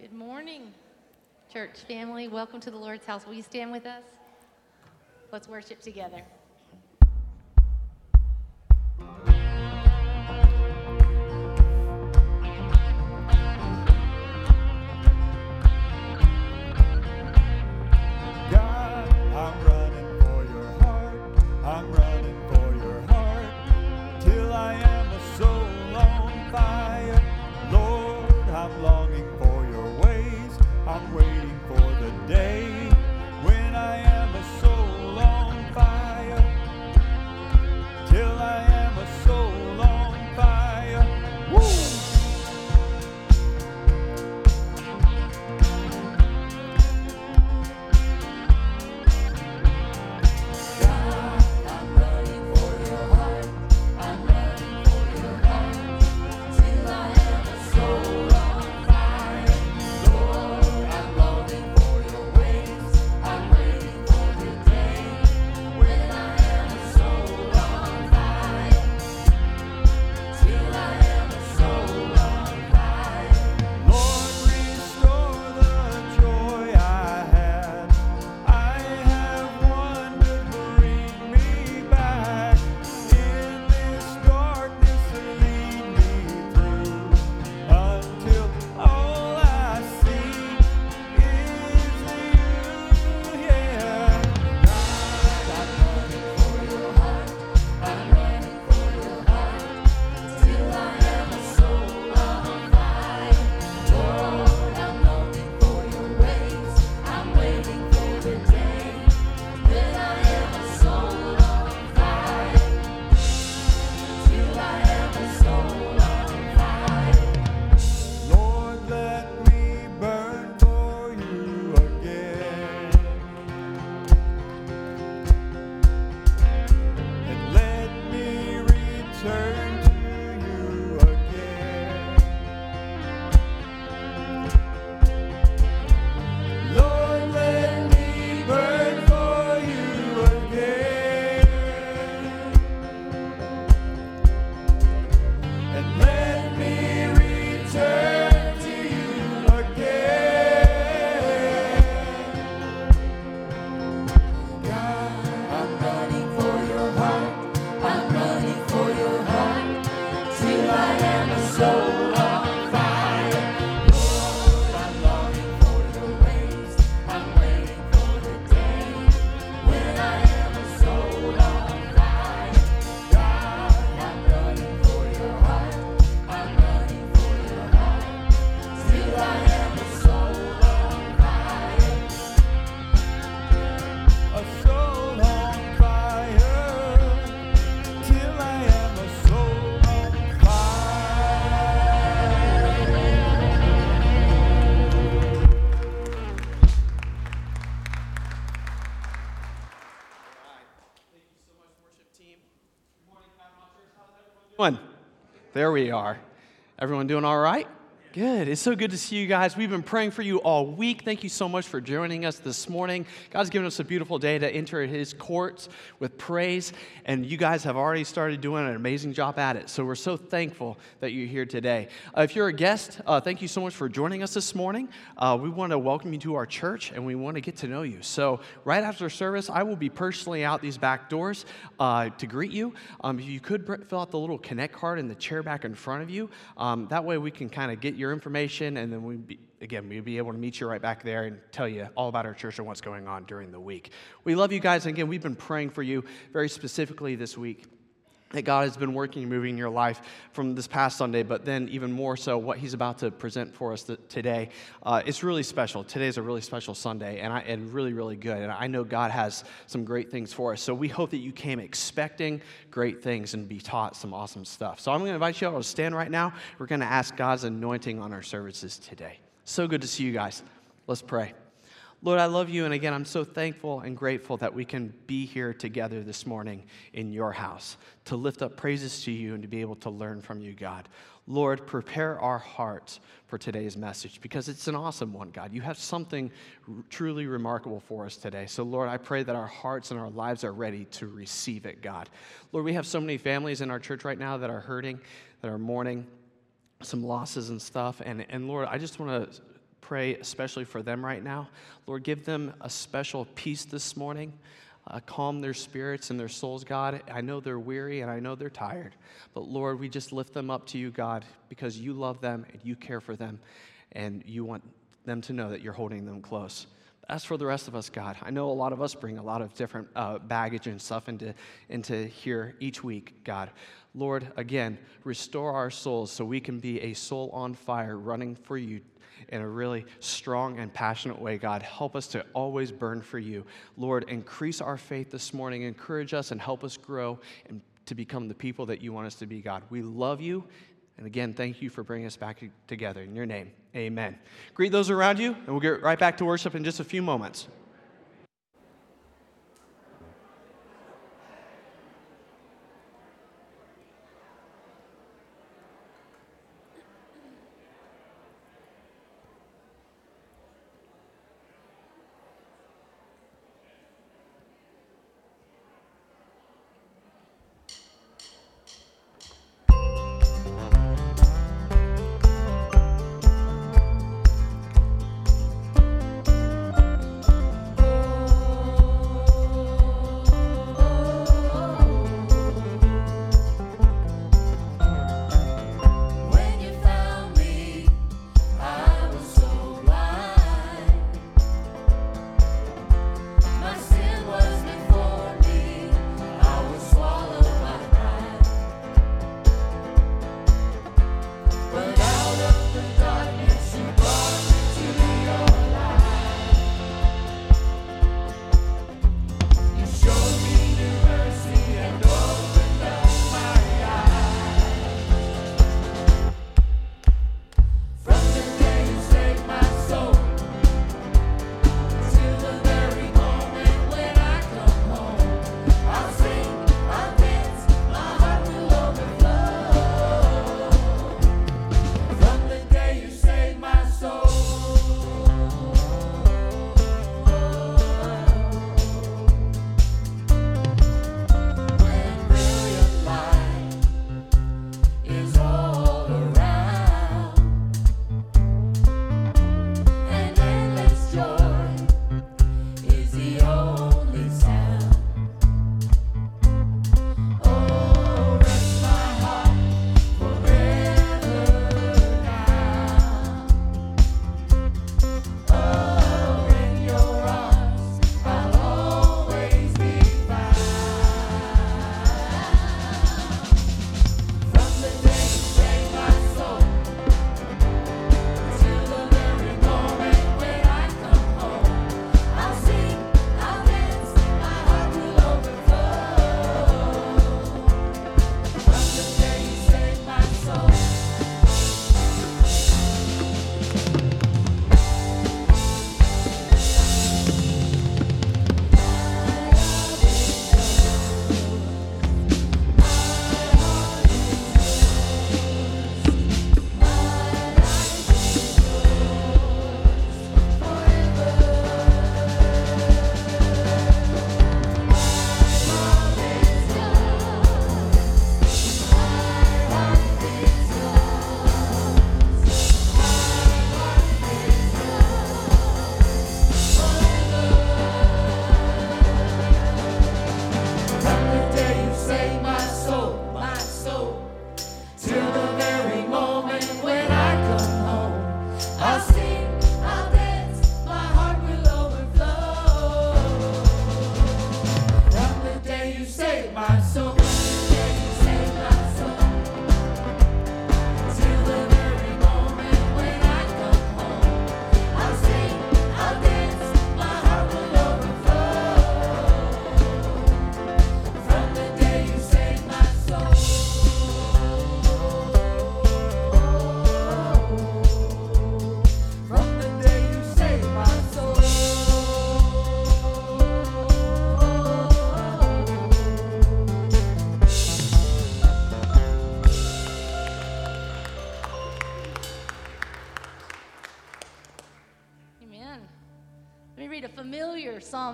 Good morning, church family. Welcome to the Lord's house. Will you stand with us? Let's worship together. There we are. Everyone doing all right? Good. It's so good to see you guys. We've been praying for you all week. Thank you so much for joining us this morning. God's given us a beautiful day to enter His courts with praise, and you guys have already started doing an amazing job at it. So we're so thankful that you're here today. Uh, if you're a guest, uh, thank you so much for joining us this morning. Uh, we want to welcome you to our church, and we want to get to know you. So right after service, I will be personally out these back doors uh, to greet you. Um, if you could fill out the little connect card in the chair back in front of you, um, that way we can kind of get your information, and then we be, again we'll be able to meet you right back there and tell you all about our church and what's going on during the week. We love you guys, and again we've been praying for you very specifically this week that God has been working and moving in your life from this past Sunday, but then even more so what He's about to present for us today. Uh, it's really special. Today's a really special Sunday, and, I, and really, really good. And I know God has some great things for us. So we hope that you came expecting great things and be taught some awesome stuff. So I'm going to invite you all to stand right now. We're going to ask God's anointing on our services today. So good to see you guys. Let's pray. Lord, I love you. And again, I'm so thankful and grateful that we can be here together this morning in your house to lift up praises to you and to be able to learn from you, God. Lord, prepare our hearts for today's message because it's an awesome one, God. You have something truly remarkable for us today. So, Lord, I pray that our hearts and our lives are ready to receive it, God. Lord, we have so many families in our church right now that are hurting, that are mourning some losses and stuff. And, and Lord, I just want to pray especially for them right now. Lord, give them a special peace this morning. Uh, calm their spirits and their souls, God. I know they're weary and I know they're tired, but Lord, we just lift them up to you, God, because you love them and you care for them and you want them to know that you're holding them close. As for the rest of us, God, I know a lot of us bring a lot of different uh, baggage and stuff into, into here each week, God. Lord, again, restore our souls so we can be a soul on fire running for you in a really strong and passionate way, God. Help us to always burn for you. Lord, increase our faith this morning, encourage us, and help us grow and to become the people that you want us to be, God. We love you. And again, thank you for bringing us back together. In your name, amen. Greet those around you, and we'll get right back to worship in just a few moments.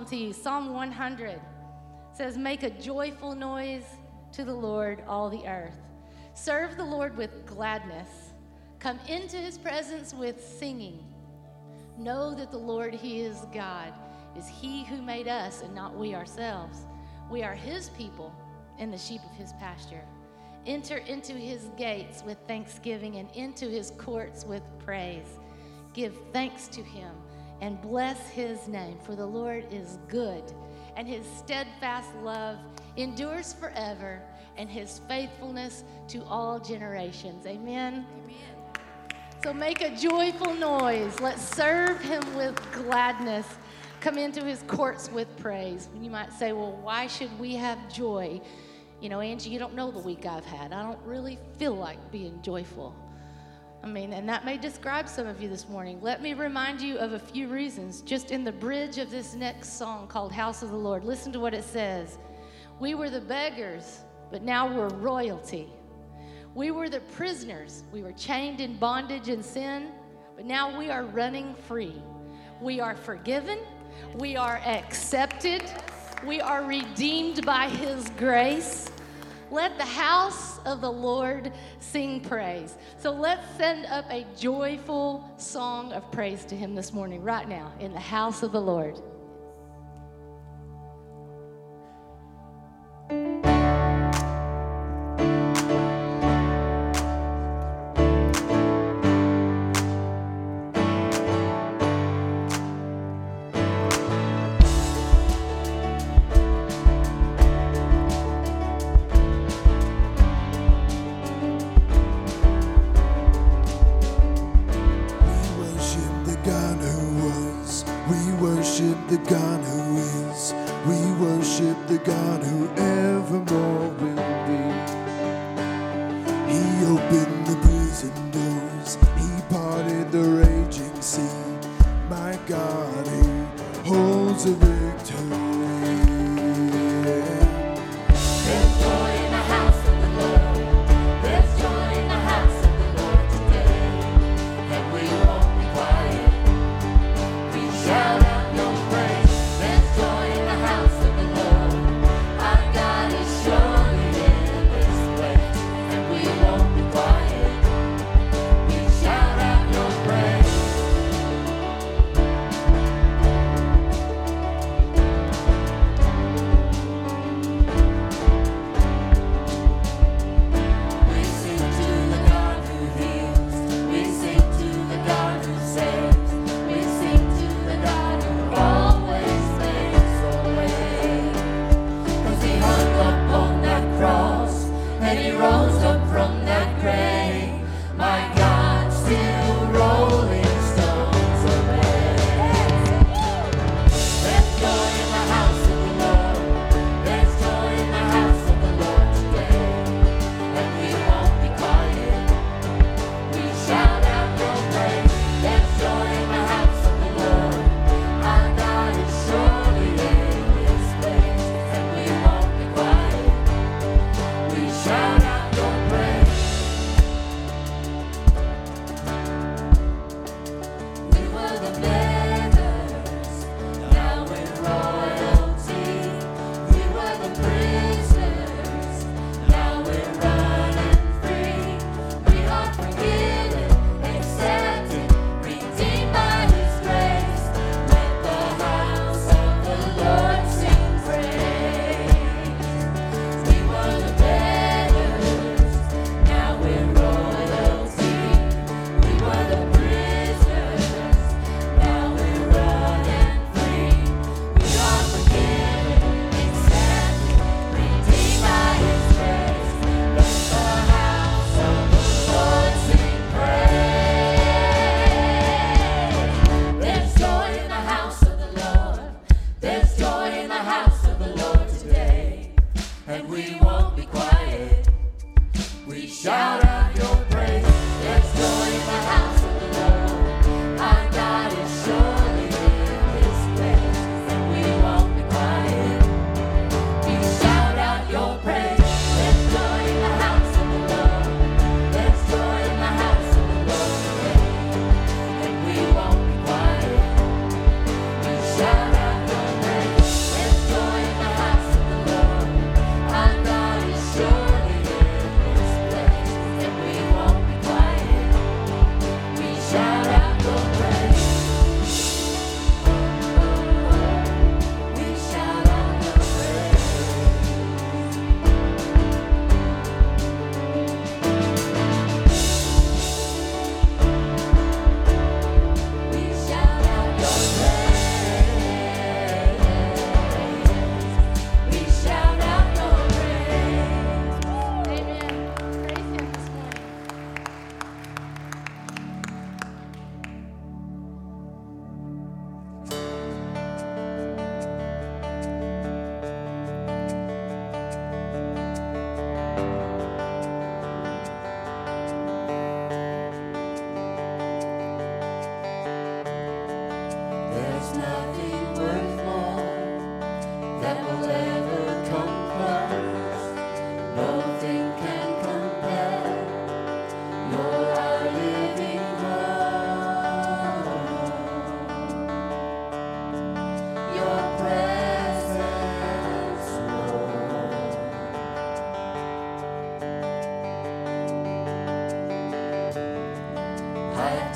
Psalm to you. Psalm 100 says, Make a joyful noise to the Lord, all the earth. Serve the Lord with gladness. Come into his presence with singing. Know that the Lord, He is God. is He who made us and not we ourselves. We are His people and the sheep of His pasture. Enter into His gates with thanksgiving and into His courts with praise. Give thanks to Him and bless His name, for the Lord is good, and His steadfast love endures forever, and His faithfulness to all generations. Amen. Amen. So make a joyful noise. Let's serve him with gladness. Come into his courts with praise. You might say, well, why should we have joy? You know, Angie, you don't know the week I've had. I don't really feel like being joyful. I mean, and that may describe some of you this morning. Let me remind you of a few reasons. Just in the bridge of this next song called House of the Lord, listen to what it says. We were the beggars, but now we're royalty. We were the prisoners. We were chained in bondage and sin, but now we are running free. We are forgiven. We are accepted. We are redeemed by His grace. Let the house of the Lord sing praise. So let's send up a joyful song of praise to Him this morning, right now, in the house of the Lord.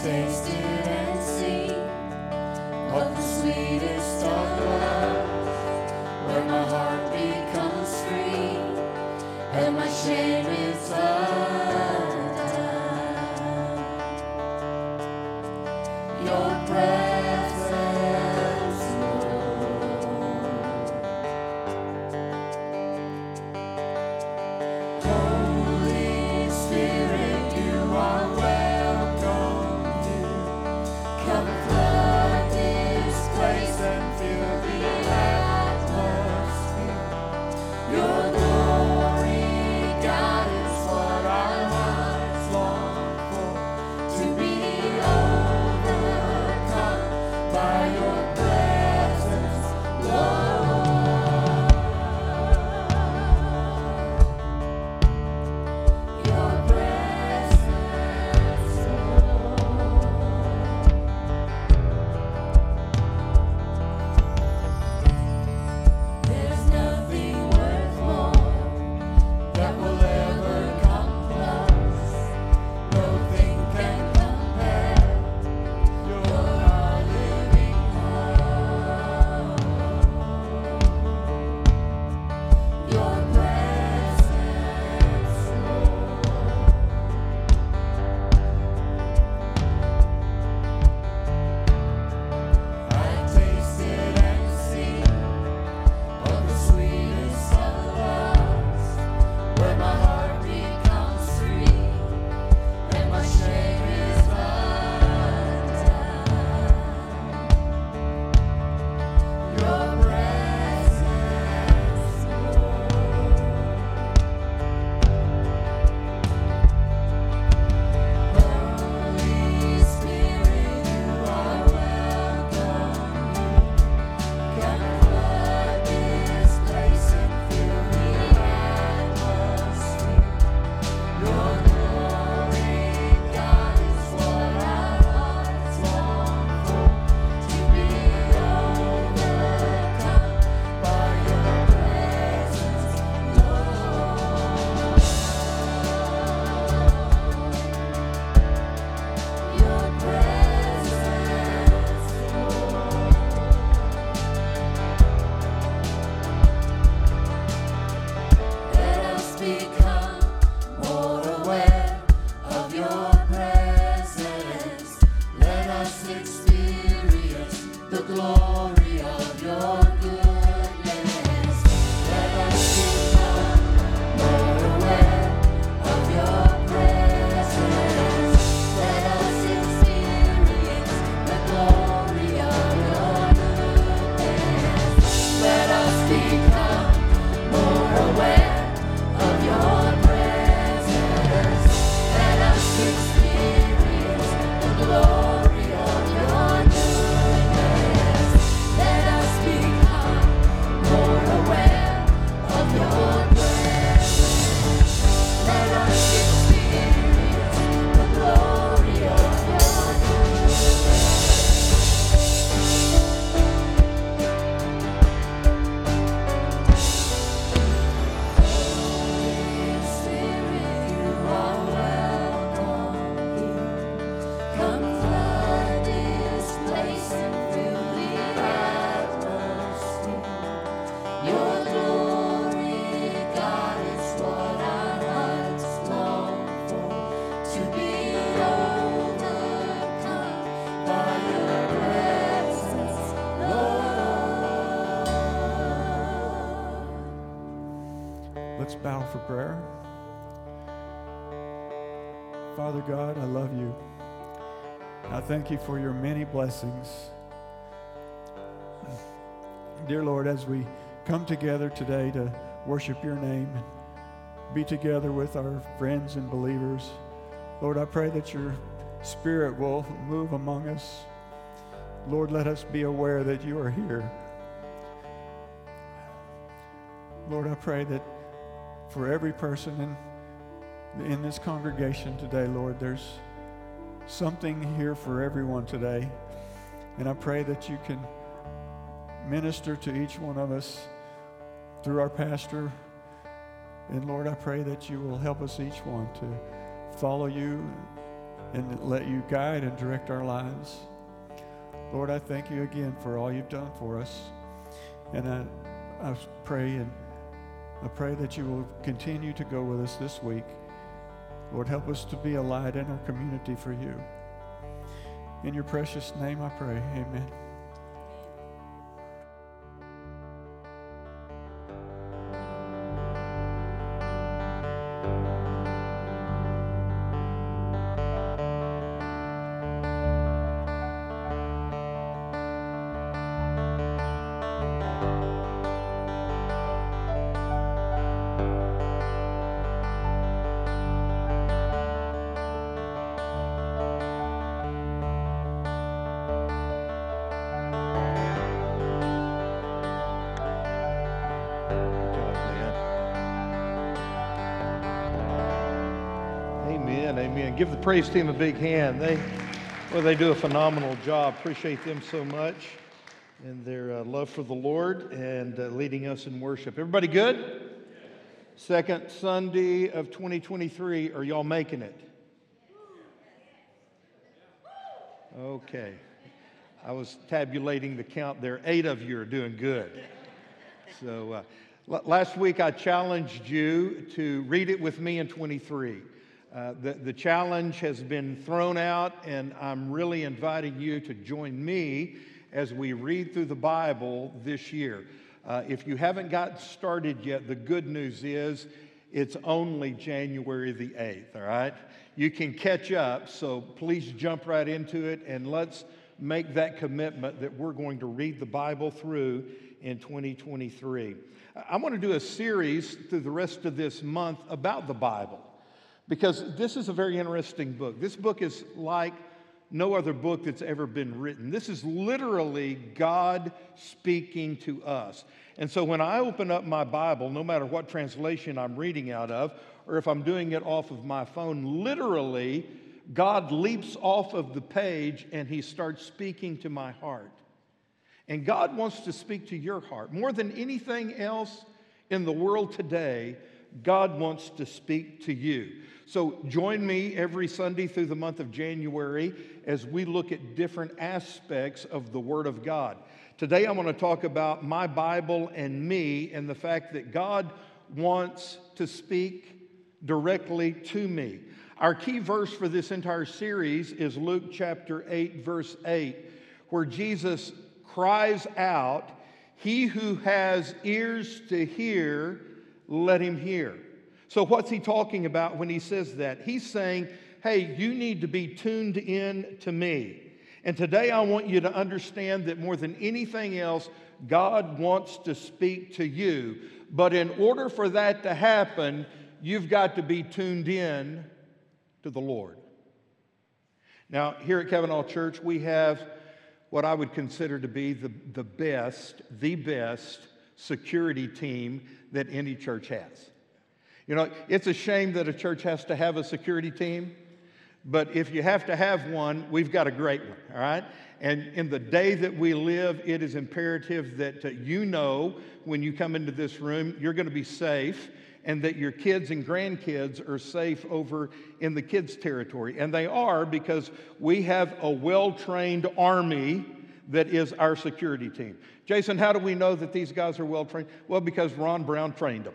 Taste it. Your for prayer. Father God, I love you. I thank you for your many blessings. Dear Lord, as we come together today to worship your name and be together with our friends and believers, Lord, I pray that your spirit will move among us. Lord, let us be aware that you are here. Lord, I pray that for every person in, in this congregation today, Lord, there's something here for everyone today. And I pray that you can minister to each one of us through our pastor. And Lord, I pray that you will help us each one to follow you and let you guide and direct our lives. Lord, I thank you again for all you've done for us. And I, I pray and I pray that you will continue to go with us this week. Lord, help us to be a light in our community for you. In your precious name I pray. Amen. Praise team a big hand. They, well, they do a phenomenal job. Appreciate them so much and their uh, love for the Lord and uh, leading us in worship. Everybody good? Second Sunday of 2023. Are y'all making it? Okay. I was tabulating the count there. Eight of you are doing good. So uh, l- last week I challenged you to read it with me in 23. Uh, the, the challenge has been thrown out, and I'm really inviting you to join me as we read through the Bible this year. Uh, if you haven't got started yet, the good news is it's only January the 8th, all right? You can catch up, so please jump right into it and let's make that commitment that we're going to read the Bible through in 2023. I want to do a series through the rest of this month about the Bible because this is a very interesting book. This book is like no other book that's ever been written. This is literally God speaking to us. And so when I open up my Bible, no matter what translation I'm reading out of, or if I'm doing it off of my phone, literally, God leaps off of the page and he starts speaking to my heart. And God wants to speak to your heart. More than anything else in the world today, God wants to speak to you. So join me every Sunday through the month of January as we look at different aspects of the Word of God. Today I want to talk about my Bible and me and the fact that God wants to speak directly to me. Our key verse for this entire series is Luke chapter 8, verse 8, where Jesus cries out, He who has ears to hear, let him hear. So, what's he talking about when he says that? He's saying, Hey, you need to be tuned in to me. And today I want you to understand that more than anything else, God wants to speak to you. But in order for that to happen, you've got to be tuned in to the Lord. Now, here at Cavanaugh Church, we have what I would consider to be the, the best, the best security team that any church has. You know, it's a shame that a church has to have a security team, but if you have to have one, we've got a great one, all right? And in the day that we live, it is imperative that uh, you know when you come into this room, you're going to be safe and that your kids and grandkids are safe over in the kids' territory. And they are because we have a well trained army that is our security team. Jason, how do we know that these guys are well trained? Well, because Ron Brown trained them.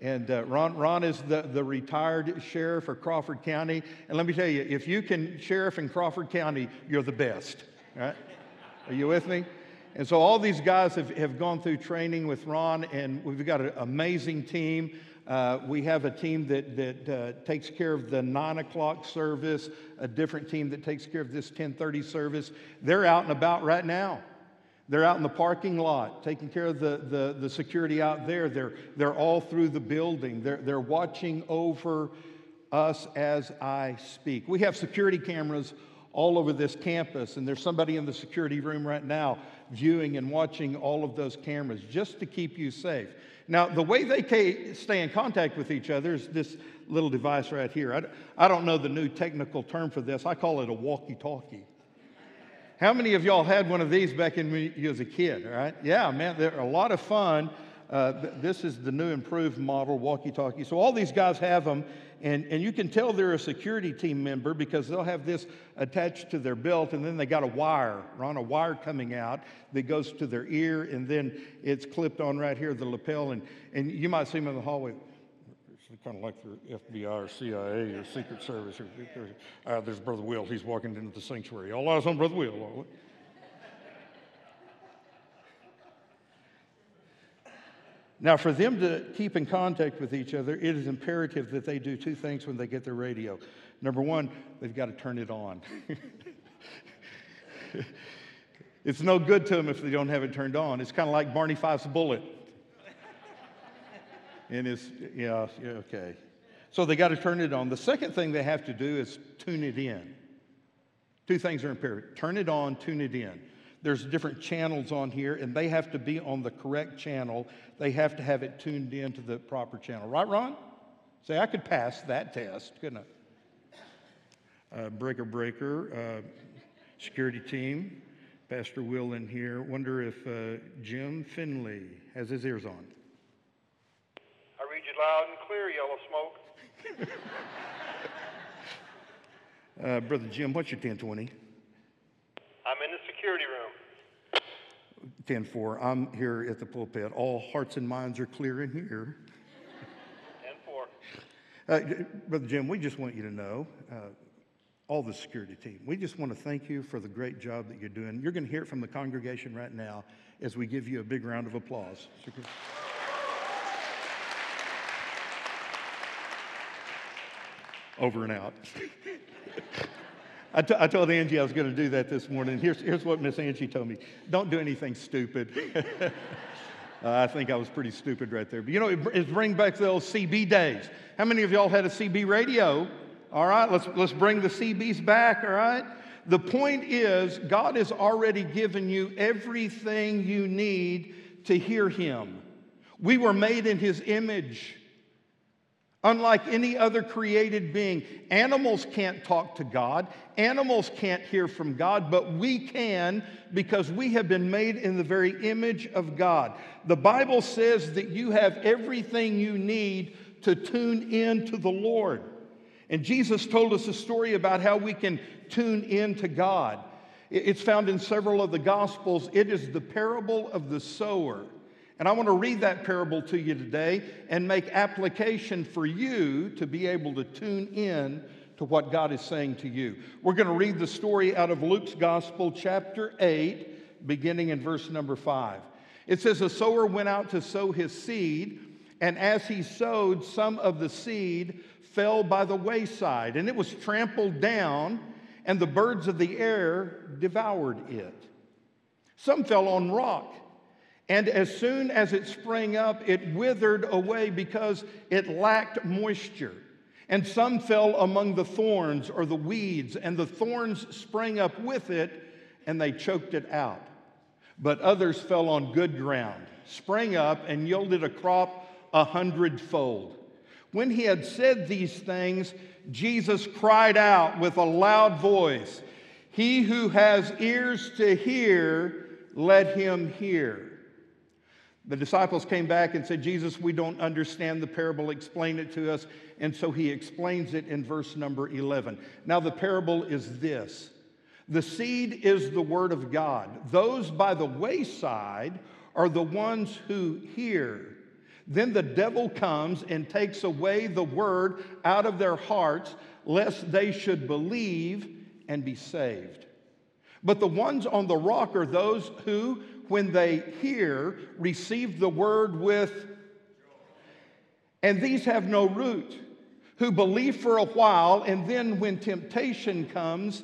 And uh, Ron, Ron is the, the retired sheriff for Crawford County. And let me tell you, if you can sheriff in Crawford County, you're the best. Right? Are you with me? And so all these guys have, have gone through training with Ron, and we've got an amazing team. Uh, we have a team that, that uh, takes care of the 9 o'clock service, a different team that takes care of this 1030 service. They're out and about right now. They're out in the parking lot taking care of the, the, the security out there. They're, they're all through the building. They're, they're watching over us as I speak. We have security cameras all over this campus, and there's somebody in the security room right now viewing and watching all of those cameras just to keep you safe. Now, the way they stay in contact with each other is this little device right here. I I don't know the new technical term for this. I call it a walkie talkie. How many of y'all had one of these back in when you was a kid, all right? Yeah, man, they're a lot of fun. Uh, this is the new improved model walkie talkie. So all these guys have them, and, and you can tell they're a security team member because they'll have this attached to their belt, and then they got a wire, or on a wire coming out that goes to their ear, and then it's clipped on right here, the lapel, and, and you might see them in the hallway. Kind of like the FBI or CIA or Secret Service. Or, uh, there's Brother Will. He's walking into the sanctuary. All eyes on Brother Will. all? Now, for them to keep in contact with each other, it is imperative that they do two things when they get their radio. Number one, they've got to turn it on. it's no good to them if they don't have it turned on. It's kind of like Barney Fife's bullet. And it's, yeah, yeah, okay. So they got to turn it on. The second thing they have to do is tune it in. Two things are imperative turn it on, tune it in. There's different channels on here, and they have to be on the correct channel. They have to have it tuned in to the proper channel. Right, Ron? Say, I could pass that test, couldn't I? Uh, breaker, breaker, uh, security team, Pastor Will in here. Wonder if uh, Jim Finley has his ears on. I read you loud and clear, Yellow Smoke. Uh, Brother Jim, what's your 1020? I'm in the security room. 10 4. I'm here at the pulpit. All hearts and minds are clear in here. 10 4. Uh, Brother Jim, we just want you to know, uh, all the security team, we just want to thank you for the great job that you're doing. You're going to hear it from the congregation right now as we give you a big round of applause. Over and out. I, t- I told Angie I was going to do that this morning. Here's, here's what Miss Angie told me don't do anything stupid. Uh, I think I was pretty stupid right there. But you know, it, it brings back the old CB days. How many of y'all had a CB radio? All right, let's, let's bring the CBs back, all right? The point is, God has already given you everything you need to hear Him. We were made in His image. Unlike any other created being, animals can't talk to God. Animals can't hear from God, but we can because we have been made in the very image of God. The Bible says that you have everything you need to tune in to the Lord. And Jesus told us a story about how we can tune in to God. It's found in several of the Gospels. It is the parable of the sower. And I want to read that parable to you today and make application for you to be able to tune in to what God is saying to you. We're going to read the story out of Luke's Gospel, chapter 8, beginning in verse number 5. It says, A sower went out to sow his seed, and as he sowed, some of the seed fell by the wayside, and it was trampled down, and the birds of the air devoured it. Some fell on rock. And as soon as it sprang up, it withered away because it lacked moisture. And some fell among the thorns or the weeds, and the thorns sprang up with it, and they choked it out. But others fell on good ground, sprang up, and yielded a crop a hundredfold. When he had said these things, Jesus cried out with a loud voice, He who has ears to hear, let him hear. The disciples came back and said, Jesus, we don't understand the parable. Explain it to us. And so he explains it in verse number 11. Now, the parable is this the seed is the word of God. Those by the wayside are the ones who hear. Then the devil comes and takes away the word out of their hearts, lest they should believe and be saved. But the ones on the rock are those who, when they hear, receive the word with, and these have no root, who believe for a while, and then when temptation comes,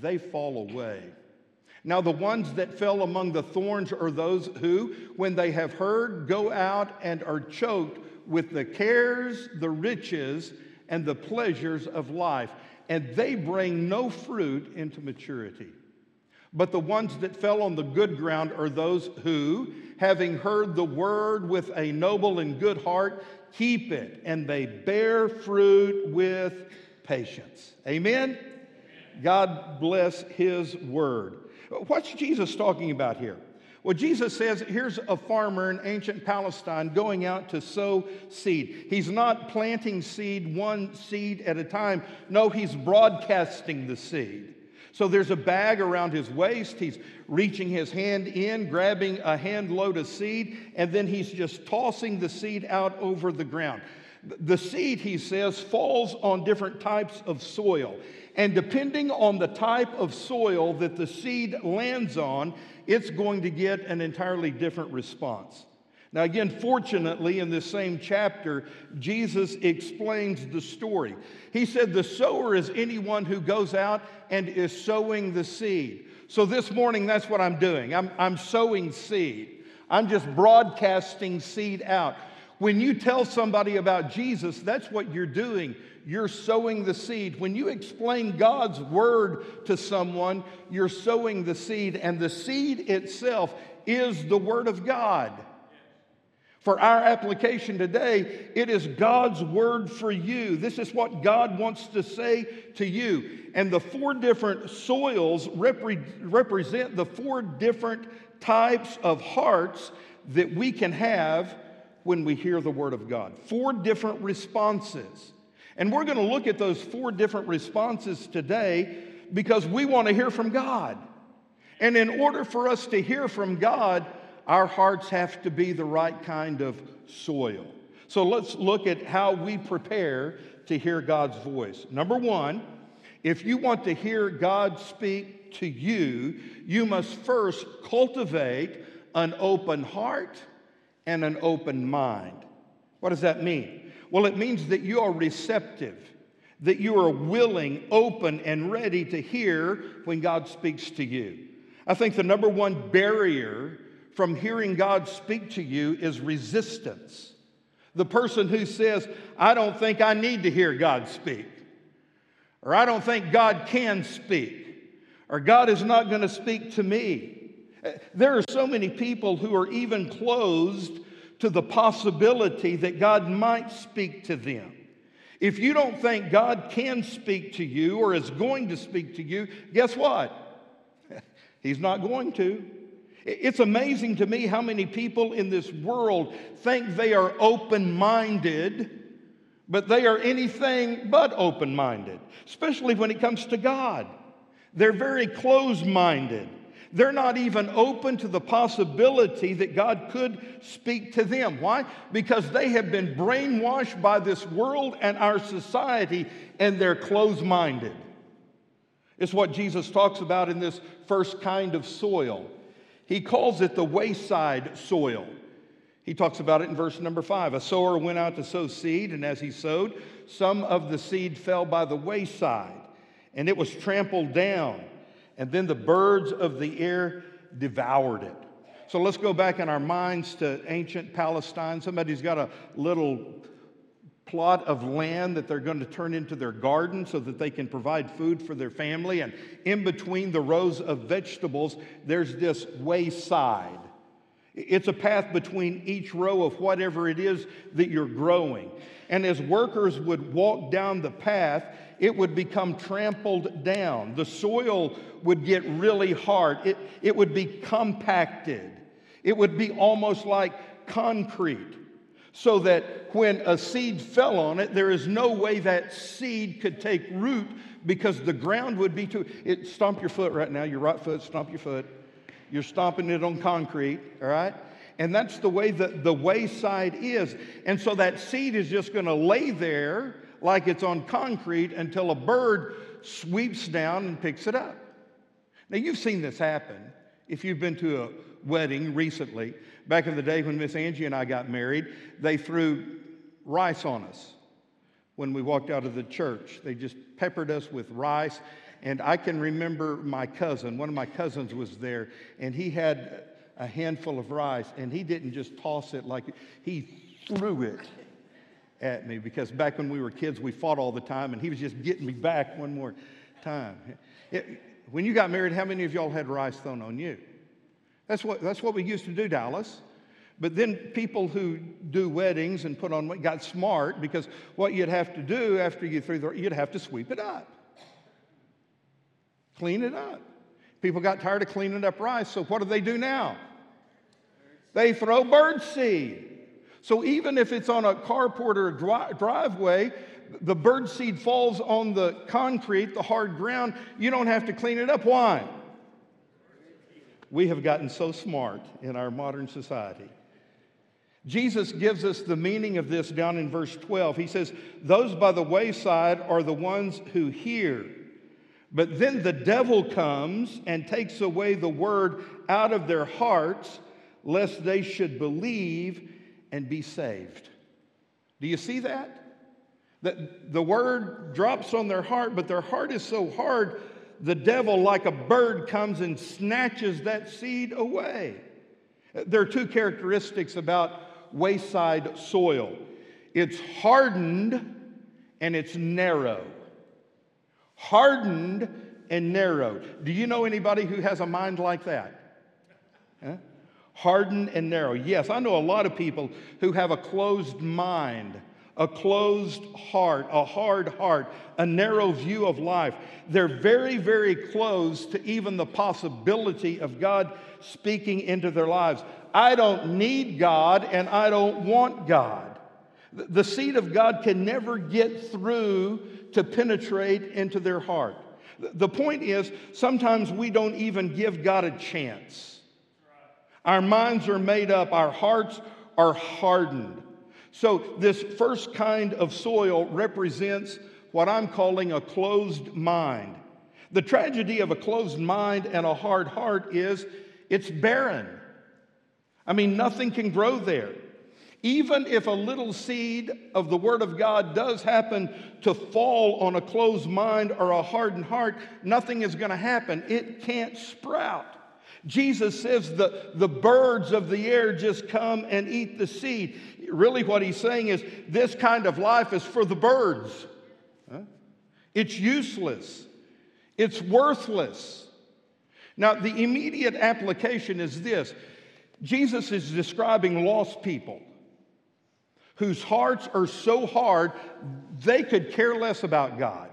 they fall away. Now, the ones that fell among the thorns are those who, when they have heard, go out and are choked with the cares, the riches, and the pleasures of life, and they bring no fruit into maturity. But the ones that fell on the good ground are those who, having heard the word with a noble and good heart, keep it, and they bear fruit with patience. Amen? God bless his word. What's Jesus talking about here? Well, Jesus says here's a farmer in ancient Palestine going out to sow seed. He's not planting seed one seed at a time. No, he's broadcasting the seed. So there's a bag around his waist. He's reaching his hand in, grabbing a handload of seed, and then he's just tossing the seed out over the ground. The seed, he says, falls on different types of soil. And depending on the type of soil that the seed lands on, it's going to get an entirely different response. Now, again, fortunately, in this same chapter, Jesus explains the story. He said, The sower is anyone who goes out and is sowing the seed. So this morning, that's what I'm doing. I'm, I'm sowing seed. I'm just broadcasting seed out. When you tell somebody about Jesus, that's what you're doing. You're sowing the seed. When you explain God's word to someone, you're sowing the seed, and the seed itself is the word of God. For our application today, it is God's word for you. This is what God wants to say to you. And the four different soils repre- represent the four different types of hearts that we can have when we hear the word of God. Four different responses. And we're going to look at those four different responses today because we want to hear from God. And in order for us to hear from God, our hearts have to be the right kind of soil. So let's look at how we prepare to hear God's voice. Number one, if you want to hear God speak to you, you must first cultivate an open heart and an open mind. What does that mean? Well, it means that you are receptive, that you are willing, open, and ready to hear when God speaks to you. I think the number one barrier from hearing God speak to you is resistance. The person who says, I don't think I need to hear God speak, or I don't think God can speak, or God is not going to speak to me. Eh, there are so many people who are even closed to the possibility that God might speak to them. If you don't think God can speak to you or is going to speak to you, guess what? He's not going to. It's amazing to me how many people in this world think they are open minded, but they are anything but open minded, especially when it comes to God. They're very closed minded. They're not even open to the possibility that God could speak to them. Why? Because they have been brainwashed by this world and our society, and they're closed minded. It's what Jesus talks about in this first kind of soil. He calls it the wayside soil. He talks about it in verse number five. A sower went out to sow seed, and as he sowed, some of the seed fell by the wayside, and it was trampled down, and then the birds of the air devoured it. So let's go back in our minds to ancient Palestine. Somebody's got a little plot of land that they're going to turn into their garden so that they can provide food for their family. And in between the rows of vegetables, there's this wayside. It's a path between each row of whatever it is that you're growing. And as workers would walk down the path, it would become trampled down. The soil would get really hard, it, it would be compacted, it would be almost like concrete so that when a seed fell on it, there is no way that seed could take root because the ground would be too. It, stomp your foot right now, your right foot, stomp your foot. You're stomping it on concrete, all right? And that's the way that the wayside is. And so that seed is just going to lay there like it's on concrete until a bird sweeps down and picks it up. Now, you've seen this happen if you've been to a wedding recently. Back in the day when Miss Angie and I got married, they threw rice on us when we walked out of the church. They just peppered us with rice. And I can remember my cousin, one of my cousins was there, and he had a handful of rice, and he didn't just toss it like he threw it at me because back when we were kids, we fought all the time, and he was just getting me back one more time. It, when you got married, how many of y'all had rice thrown on you? That's what, that's what we used to do, Dallas. But then people who do weddings and put on got smart because what you'd have to do after you threw the, you'd have to sweep it up, clean it up. People got tired of cleaning up rice, so what do they do now? They throw bird seed. So even if it's on a carport or a dri- driveway, the bird seed falls on the concrete, the hard ground. You don't have to clean it up. Why? We have gotten so smart in our modern society. Jesus gives us the meaning of this down in verse 12. He says, Those by the wayside are the ones who hear. But then the devil comes and takes away the word out of their hearts, lest they should believe and be saved. Do you see that? That the word drops on their heart, but their heart is so hard, the devil, like a bird, comes and snatches that seed away. There are two characteristics about wayside soil it's hardened and it's narrow. Hardened and narrow. Do you know anybody who has a mind like that? Huh? Hardened and narrow. Yes, I know a lot of people who have a closed mind, a closed heart, a hard heart, a narrow view of life. They're very, very close to even the possibility of God speaking into their lives. I don't need God and I don't want God. The seed of God can never get through to penetrate into their heart. The point is, sometimes we don't even give God a chance. Our minds are made up, our hearts are hardened. So, this first kind of soil represents what I'm calling a closed mind. The tragedy of a closed mind and a hard heart is it's barren. I mean, nothing can grow there. Even if a little seed of the Word of God does happen to fall on a closed mind or a hardened heart, nothing is going to happen. It can't sprout. Jesus says the, the birds of the air just come and eat the seed. Really, what he's saying is this kind of life is for the birds. It's useless, it's worthless. Now, the immediate application is this Jesus is describing lost people whose hearts are so hard they could care less about God.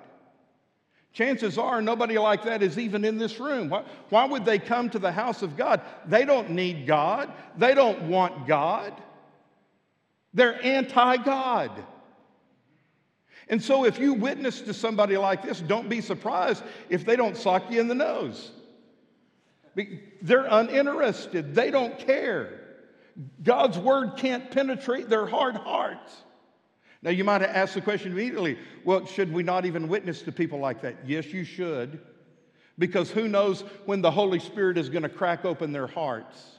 Chances are nobody like that is even in this room. Why, why, would they come to the house of God? They don't need God, they don't want God, they're anti God. And so, if you witness to somebody like this, don't be surprised if they don't sock you in the nose. They're uninterested, they don't care. God's word can't penetrate their hard hearts. Now, you might ask the question immediately well, should we not even witness to people like that? Yes, you should. Because who knows when the Holy Spirit is going to crack open their hearts.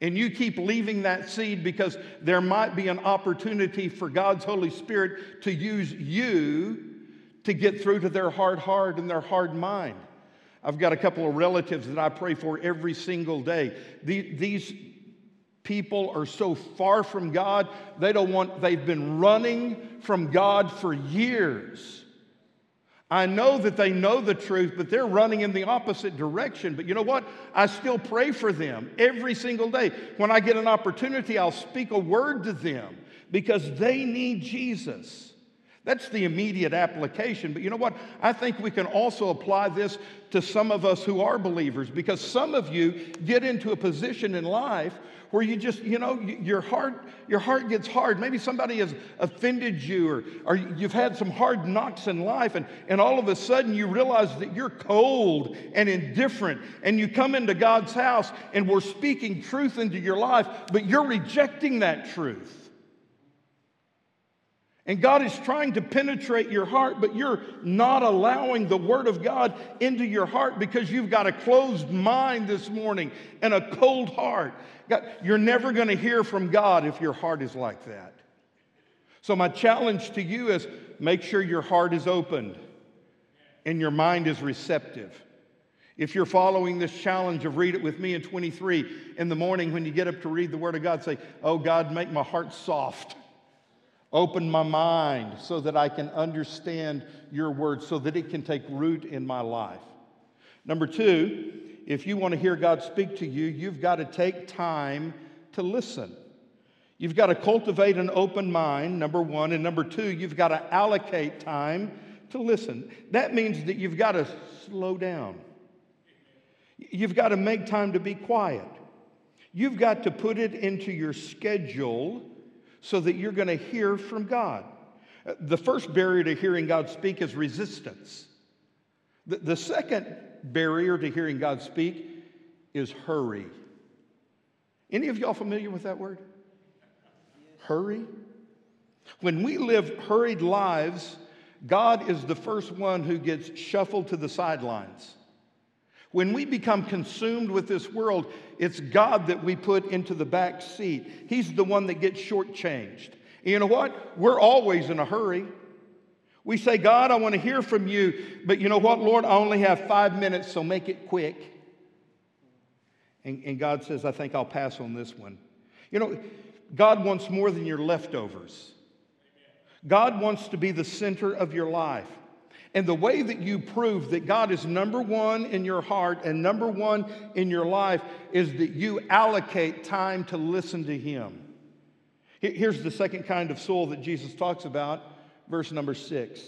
And you keep leaving that seed because there might be an opportunity for God's Holy Spirit to use you to get through to their hard heart and their hard mind. I've got a couple of relatives that I pray for every single day. These people are so far from God, they don't want, they've been running from God for years. I know that they know the truth, but they're running in the opposite direction. But you know what? I still pray for them every single day. When I get an opportunity, I'll speak a word to them because they need Jesus. That's the immediate application. But you know what? I think we can also apply this to some of us who are believers because some of you get into a position in life where you just, you know, your heart, your heart gets hard. Maybe somebody has offended you or, or you've had some hard knocks in life, and, and all of a sudden you realize that you're cold and indifferent, and you come into God's house and we're speaking truth into your life, but you're rejecting that truth. And God is trying to penetrate your heart, but you're not allowing the Word of God into your heart because you've got a closed mind this morning and a cold heart. God, you're never going to hear from God if your heart is like that. So, my challenge to you is make sure your heart is opened and your mind is receptive. If you're following this challenge of read it with me in 23 in the morning when you get up to read the Word of God, say, Oh God, make my heart soft. Open my mind so that I can understand your word, so that it can take root in my life. Number two, if you want to hear God speak to you, you've got to take time to listen. You've got to cultivate an open mind, number one. And number two, you've got to allocate time to listen. That means that you've got to slow down. You've got to make time to be quiet. You've got to put it into your schedule so that you're going to hear from God. Uh, the first barrier to hearing God speak is resistance. The, the second barrier to hearing God speak is hurry. Any of y'all familiar with that word? hurry? When we live hurried lives, God is the first one who gets shuffled to the sidelines. When we become consumed with this world, it's God that we put into the back seat. He's the one that gets shortchanged. And you know what? We're always in a hurry. We say, God, I want to hear from you, but you know what, Lord? I only have five minutes, so make it quick. And, and God says, I think I'll pass on this one. You know, God wants more than your leftovers. God wants to be the center of your life. And the way that you prove that God is number one in your heart and number one in your life is that you allocate time to listen to Him. Here's the second kind of soul that Jesus talks about, verse number six.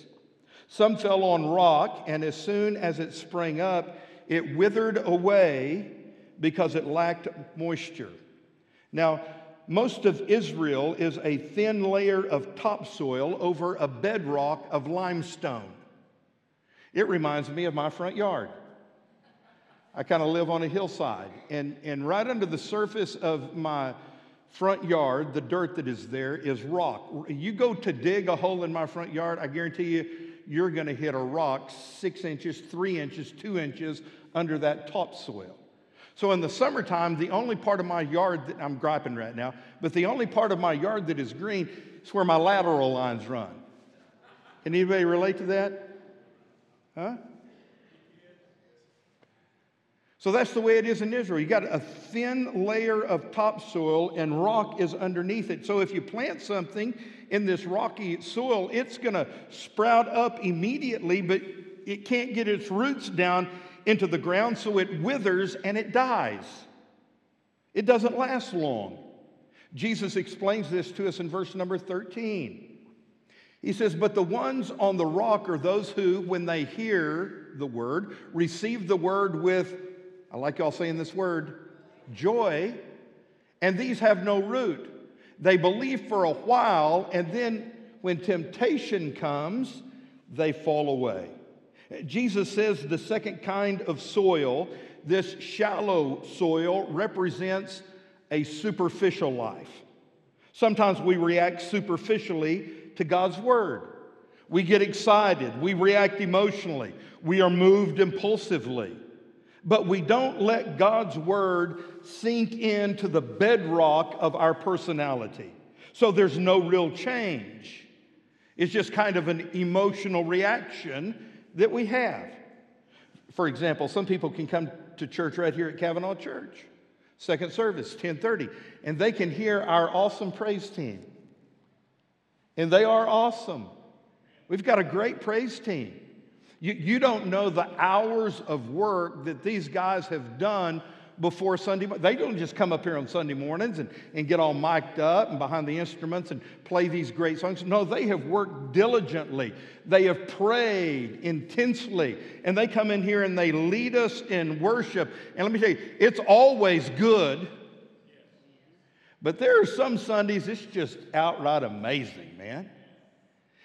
Some fell on rock, and as soon as it sprang up, it withered away because it lacked moisture. Now, most of Israel is a thin layer of topsoil over a bedrock of limestone. It reminds me of my front yard. I kind of live on a hillside, and, and right under the surface of my front yard, the dirt that is there is rock. You go to dig a hole in my front yard, I guarantee you, you're going to hit a rock six inches, three inches, two inches under that topsoil. So in the summertime, the only part of my yard that I'm griping right now, but the only part of my yard that is green is where my lateral lines run. Can anybody relate to that? Huh? So that's the way it is in Israel. You got a thin layer of topsoil and rock is underneath it. So if you plant something in this rocky soil, it's going to sprout up immediately, but it can't get its roots down into the ground, so it withers and it dies. It doesn't last long. Jesus explains this to us in verse number 13. He says, But the ones on the rock are those who, when they hear the word, receive the word with I like y'all saying this word joy, and these have no root. They believe for a while, and then when temptation comes, they fall away. Jesus says the second kind of soil, this shallow soil, represents a superficial life. Sometimes we react superficially to God's word. We get excited, we react emotionally, we are moved impulsively but we don't let God's word sink into the bedrock of our personality. So there's no real change. It's just kind of an emotional reaction that we have. For example, some people can come to church right here at Cavanaugh Church, second service, 1030, and they can hear our awesome praise team. And they are awesome. We've got a great praise team. You, you don't know the hours of work that these guys have done before Sunday. They don't just come up here on Sunday mornings and, and get all mic'd up and behind the instruments and play these great songs. No, they have worked diligently. They have prayed intensely. And they come in here and they lead us in worship. And let me tell you, it's always good. But there are some Sundays, it's just outright amazing, man.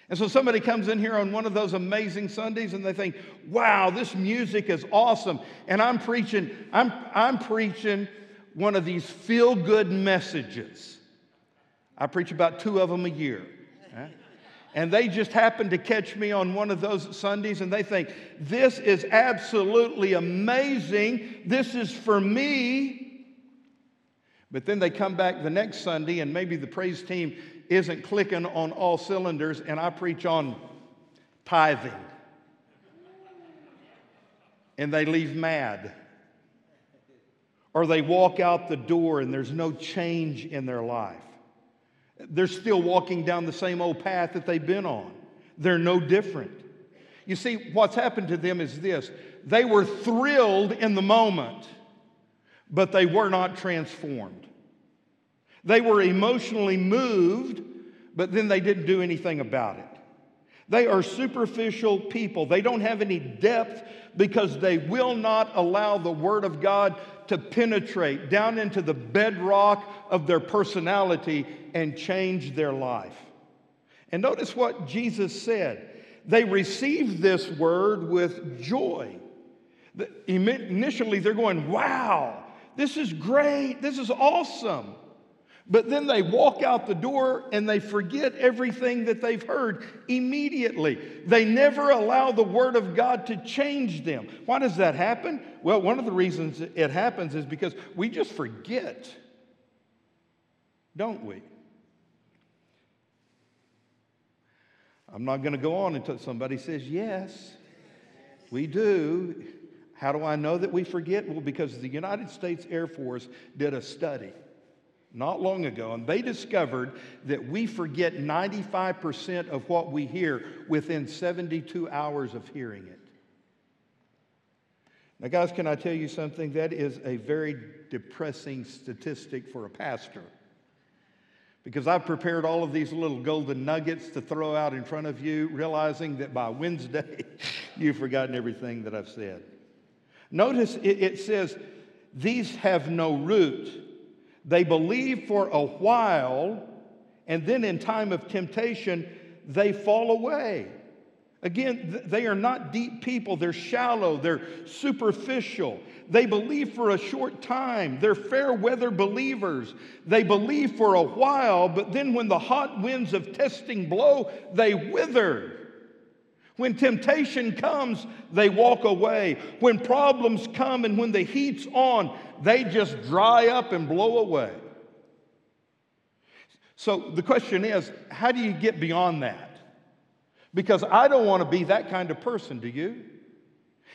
And so somebody comes in here on one of those amazing Sundays and they think, wow, this music is awesome. And I'm preaching, I'm, I'm preaching one of these feel good messages. I preach about two of them a year. And they just happen to catch me on one of those Sundays and they think, this is absolutely amazing. This is for me. But then they come back the next Sunday and maybe the praise team isn't clicking on all cylinders, and I preach on tithing. And they leave mad. Or they walk out the door and there's no change in their life. They're still walking down the same old path that they've been on. They're no different. You see, what's happened to them is this they were thrilled in the moment, but they were not transformed. They were emotionally moved, but then they didn't do anything about it. They are superficial people. They don't have any depth because they will not allow the Word of God to penetrate down into the bedrock of their personality and change their life. And notice what Jesus said they received this word with joy. Initially, they're going, Wow, this is great, this is awesome. But then they walk out the door and they forget everything that they've heard immediately. They never allow the Word of God to change them. Why does that happen? Well, one of the reasons it happens is because we just forget, don't we? I'm not going to go on until somebody says yes. We do. How do I know that we forget? Well, because the United States Air Force did a study not long ago, and they discovered that we forget 95% of what we hear within 72 hours of hearing it. Now, guys, can I tell you something? That is a very depressing statistic for a pastor. Because I've prepared all of these little golden nuggets to throw out in front of you, realizing that by Wednesday, you've forgotten everything that I've said. Notice it, it says, These have no root. They believe for a while, and then in time of temptation, they fall away. Again, th- they are not deep people. They're shallow. They're superficial. They believe for a short time. They're fair weather believers. They believe for a while, but then when the hot winds of testing blow, they wither. When temptation comes, they walk away. When problems come and when the heat's on, they just dry up and blow away. So the question is how do you get beyond that? Because I don't want to be that kind of person, do you?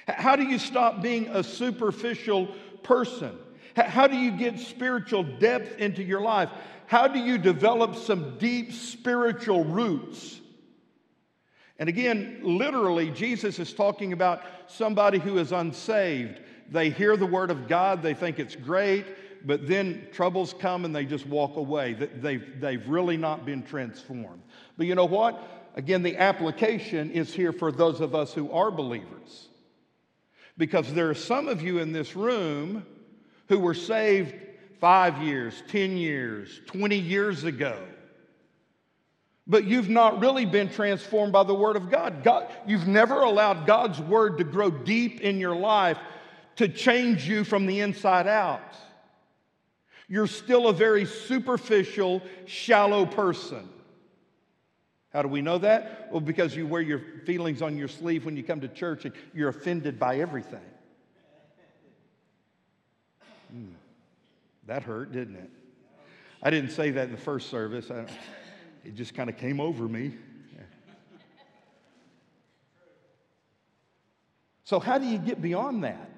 How do you stop being a superficial person? How do you get spiritual depth into your life? How do you develop some deep spiritual roots? And again, literally, Jesus is talking about somebody who is unsaved. They hear the word of God, they think it's great, but then troubles come and they just walk away. They've, they've really not been transformed. But you know what? Again, the application is here for those of us who are believers. Because there are some of you in this room who were saved five years, 10 years, 20 years ago. But you've not really been transformed by the Word of God. God. You've never allowed God's Word to grow deep in your life to change you from the inside out. You're still a very superficial, shallow person. How do we know that? Well, because you wear your feelings on your sleeve when you come to church and you're offended by everything. Mm, that hurt, didn't it? I didn't say that in the first service. I, it just kind of came over me. So, how do you get beyond that?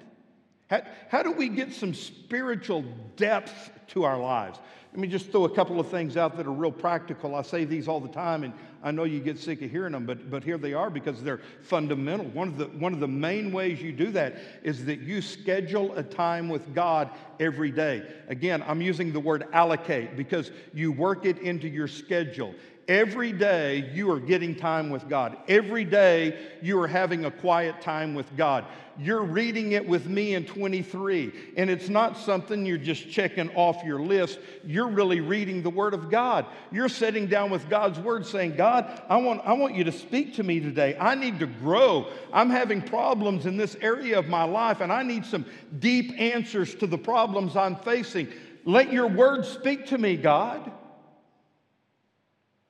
How, how do we get some spiritual depth to our lives? Let me just throw a couple of things out that are real practical. I say these all the time, and I know you get sick of hearing them, but, but here they are because they're fundamental. One of, the, one of the main ways you do that is that you schedule a time with God every day. Again, I'm using the word allocate because you work it into your schedule. Every day you are getting time with God. Every day you are having a quiet time with God. You're reading it with me in 23, and it's not something you're just checking off your list. You're really reading the Word of God. You're sitting down with God's Word saying, God, I want, I want you to speak to me today. I need to grow. I'm having problems in this area of my life, and I need some deep answers to the problems I'm facing. Let your Word speak to me, God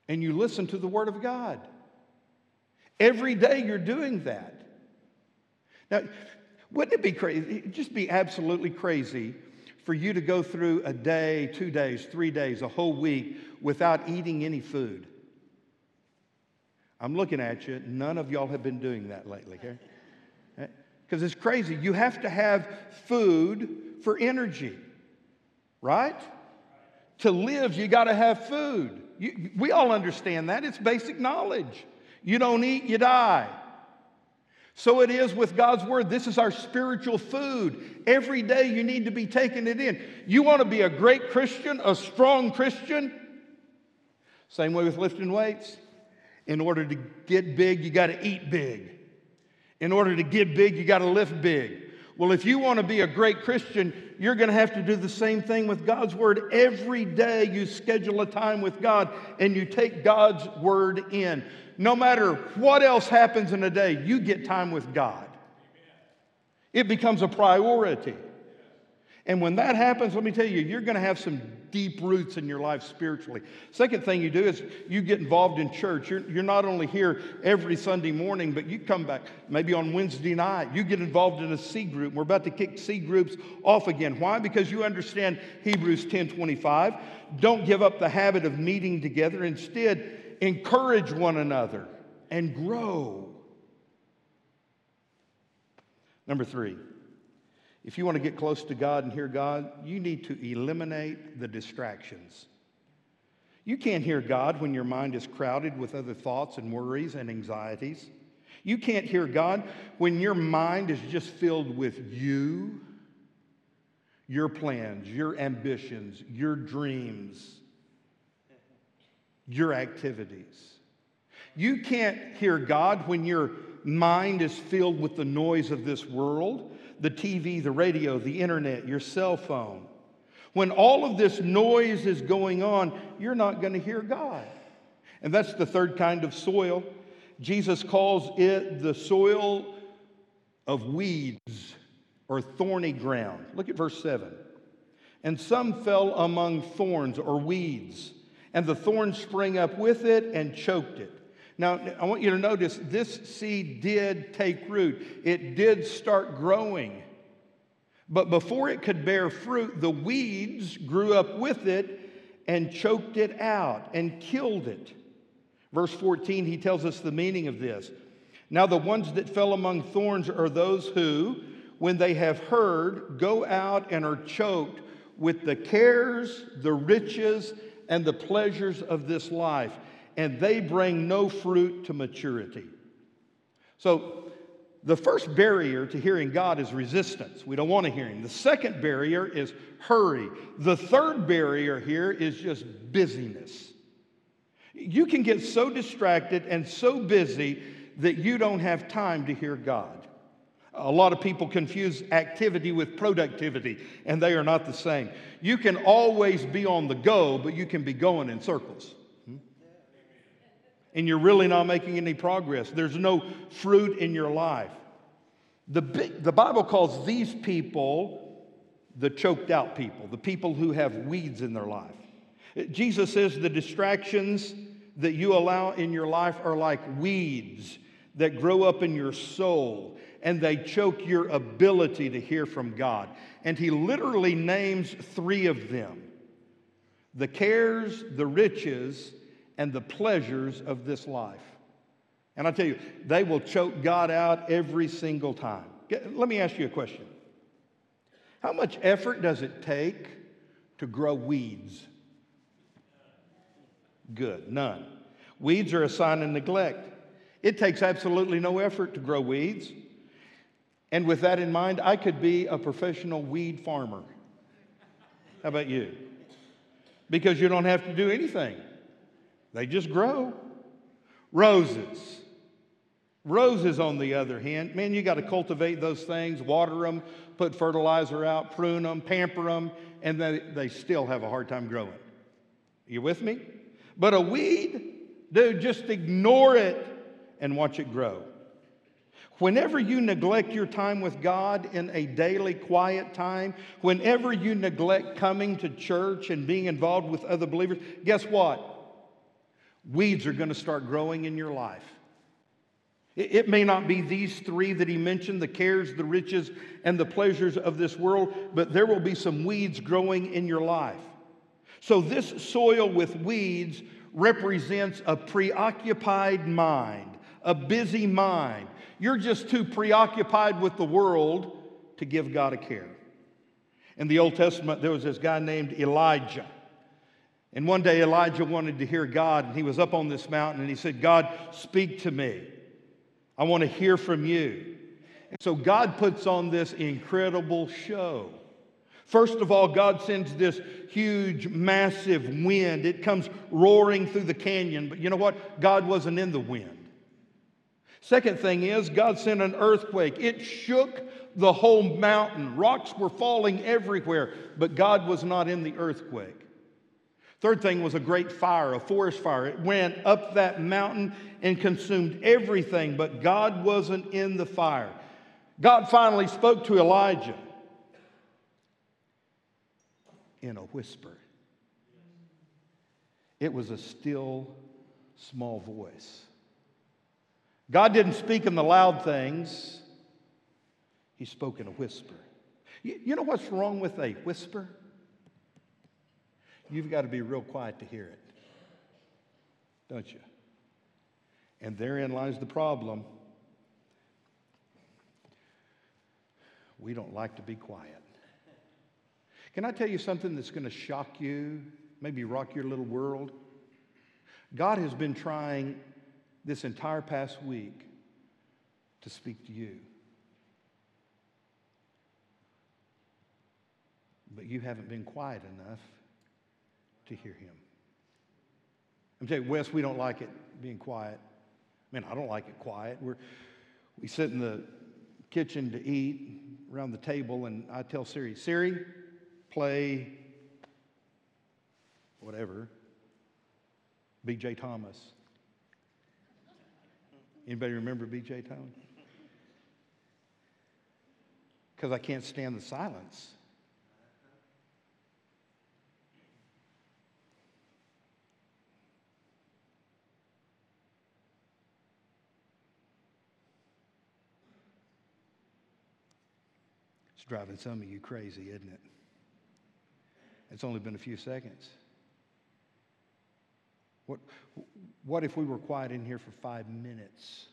and you listen to the Word of God. Every day you're doing that. Now, wouldn't it be crazy? It'd just be absolutely crazy for you to go through a day, two days, three days, a whole week without eating any food. I'm looking at you. None of y'all have been doing that lately, okay? Eh? Because it's crazy. You have to have food for energy, right? To live, you got to have food. You, we all understand that. It's basic knowledge. You don't eat, you die. So it is with God's word. This is our spiritual food. Every day you need to be taking it in. You want to be a great Christian, a strong Christian? Same way with lifting weights. In order to get big, you got to eat big. In order to get big, you got to lift big. Well, if you want to be a great Christian, you're going to have to do the same thing with God's Word. Every day you schedule a time with God and you take God's Word in. No matter what else happens in a day, you get time with God. It becomes a priority. And when that happens, let me tell you, you're going to have some deep roots in your life spiritually. Second thing you do is you get involved in church. You're, you're not only here every Sunday morning, but you come back maybe on Wednesday night. You get involved in a C group. We're about to kick C groups off again. Why? Because you understand Hebrews 10 25. Don't give up the habit of meeting together. Instead, encourage one another and grow. Number three, if you want to get close to God and hear God, you need to eliminate the distractions. You can't hear God when your mind is crowded with other thoughts and worries and anxieties. You can't hear God when your mind is just filled with you, your plans, your ambitions, your dreams, your activities. You can't hear God when your mind is filled with the noise of this world the TV, the radio, the internet, your cell phone. When all of this noise is going on, you're not going to hear God. And that's the third kind of soil. Jesus calls it the soil of weeds or thorny ground. Look at verse 7. And some fell among thorns or weeds, and the thorns sprang up with it and choked it. Now, I want you to notice this seed did take root, it did start growing. But before it could bear fruit, the weeds grew up with it and choked it out and killed it. Verse 14, he tells us the meaning of this. Now, the ones that fell among thorns are those who, when they have heard, go out and are choked with the cares, the riches, and the pleasures of this life and they bring no fruit to maturity. So, the first barrier to hearing God is resistance. We don't want to hear Him. The second barrier is hurry. The third barrier here is just busyness. You can get so distracted and so busy that you don't have time to hear God. A lot of people confuse activity with productivity, and they are not the same. You can always be on the go, but you can be going in circles and you're really not making any progress. There's no fruit in your life. The, the Bible calls these people the choked out people, the people who have weeds in their life. Jesus says the distractions that you allow in your life are like weeds that grow up in your soul and they choke your ability to hear from God. And he literally names three of them the cares, the riches, and the pleasures of this life. And I tell you, they will choke God out every single time. Let me ask you a question How much effort does it take to grow weeds? Good, none. Weeds are a sign of neglect. It takes absolutely no effort to grow weeds. And with that in mind, I could be a professional weed farmer. How about you? Because you don't have to do anything. They just grow. Roses. Roses, on the other hand, man, you got to cultivate those things, water them, put fertilizer out, prune them, pamper them, and they, they still have a hard time growing. You with me? But a weed, dude, just ignore it and watch it grow. Whenever you neglect your time with God in a daily quiet time, whenever you neglect coming to church and being involved with other believers, guess what? Weeds are going to start growing in your life. It may not be these three that he mentioned the cares, the riches, and the pleasures of this world, but there will be some weeds growing in your life. So, this soil with weeds represents a preoccupied mind, a busy mind. You're just too preoccupied with the world to give God a care. In the Old Testament, there was this guy named Elijah. And one day Elijah wanted to hear God, and he was up on this mountain and he said, God, speak to me. I want to hear from you. And so God puts on this incredible show. First of all, God sends this huge, massive wind. It comes roaring through the canyon, but you know what? God wasn't in the wind. Second thing is, God sent an earthquake. It shook the whole mountain. Rocks were falling everywhere, but God was not in the earthquake. Third thing was a great fire, a forest fire. It went up that mountain and consumed everything, but God wasn't in the fire. God finally spoke to Elijah. in a whisper. It was a still, small voice. God didn't speak in the loud things, He spoke in a whisper. You, know what's wrong with a whisper? You've got to be real quiet to hear it, don't you? And therein lies the problem. We don't like to be quiet. Can I tell you something that's going to shock you, maybe rock your little world? God has been trying this entire past week to speak to you. But you haven't been quiet enough to hear him. I'm telling you, Wes, we don't like it being quiet. I mean, I don't like it quiet. We're, we sit in the kitchen to eat around the table, and I tell Siri, Siri, play whatever, B.J. Thomas. Anybody remember B.J. Thomas? Because I can't stand the silence. It's driving some of you crazy, isn't it? It's only been a few seconds. What, what if we were quiet in here for five minutes?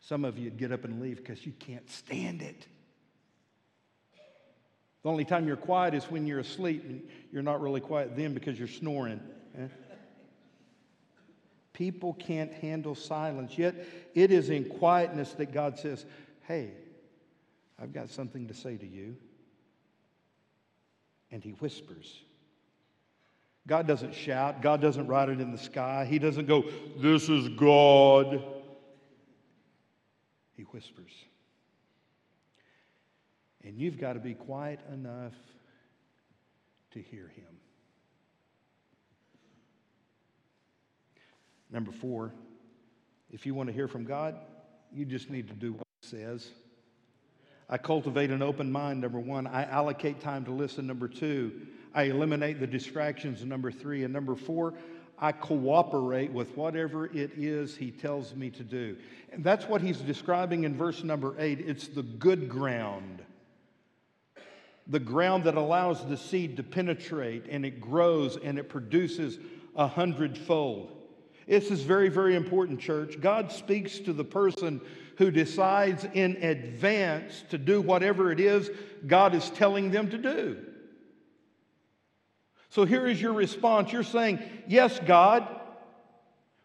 Some of you'd get up and leave because you can't stand it. The only time you're quiet is when you're asleep, and you're not really quiet then because you're snoring. eh? People can't handle silence, yet it is in quietness that God says, Hey, I've got something to say to you. And He whispers. God doesn't shout. God doesn't write it in the sky. He doesn't go, This is God. He whispers. And you've got to be quiet enough to hear Him. Number four, if you want to hear from God, you just need to do what He says. I cultivate an open mind, number one. I allocate time to listen, number two. I eliminate the distractions, number three. And number four, I cooperate with whatever it is he tells me to do. And that's what he's describing in verse number eight. It's the good ground, the ground that allows the seed to penetrate and it grows and it produces a hundredfold. This is very, very important, church. God speaks to the person who decides in advance to do whatever it is God is telling them to do. So here is your response. You're saying, Yes, God.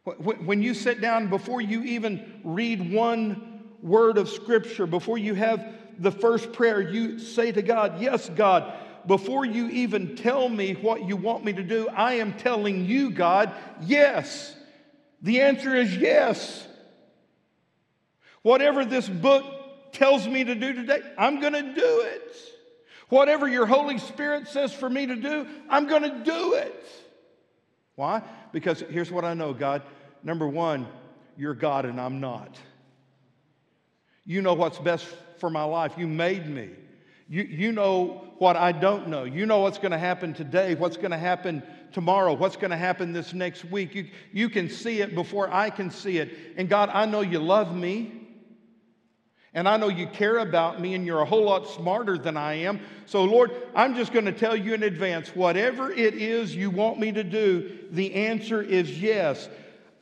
When you sit down, before you even read one word of Scripture, before you have the first prayer, you say to God, Yes, God. Before you even tell me what you want me to do, I am telling you, God, yes. The answer is yes. Whatever this book tells me to do today, I'm going to do it. Whatever your Holy Spirit says for me to do, I'm going to do it. Why? Because here's what I know, God. Number one, you're God and I'm not. You know what's best for my life. You made me. You, you know what I don't know. You know what's going to happen today, what's going to happen tomorrow, what's going to happen this next week. You, you can see it before I can see it. And God, I know you love me. And I know you care about me and you're a whole lot smarter than I am. So, Lord, I'm just going to tell you in advance whatever it is you want me to do, the answer is yes.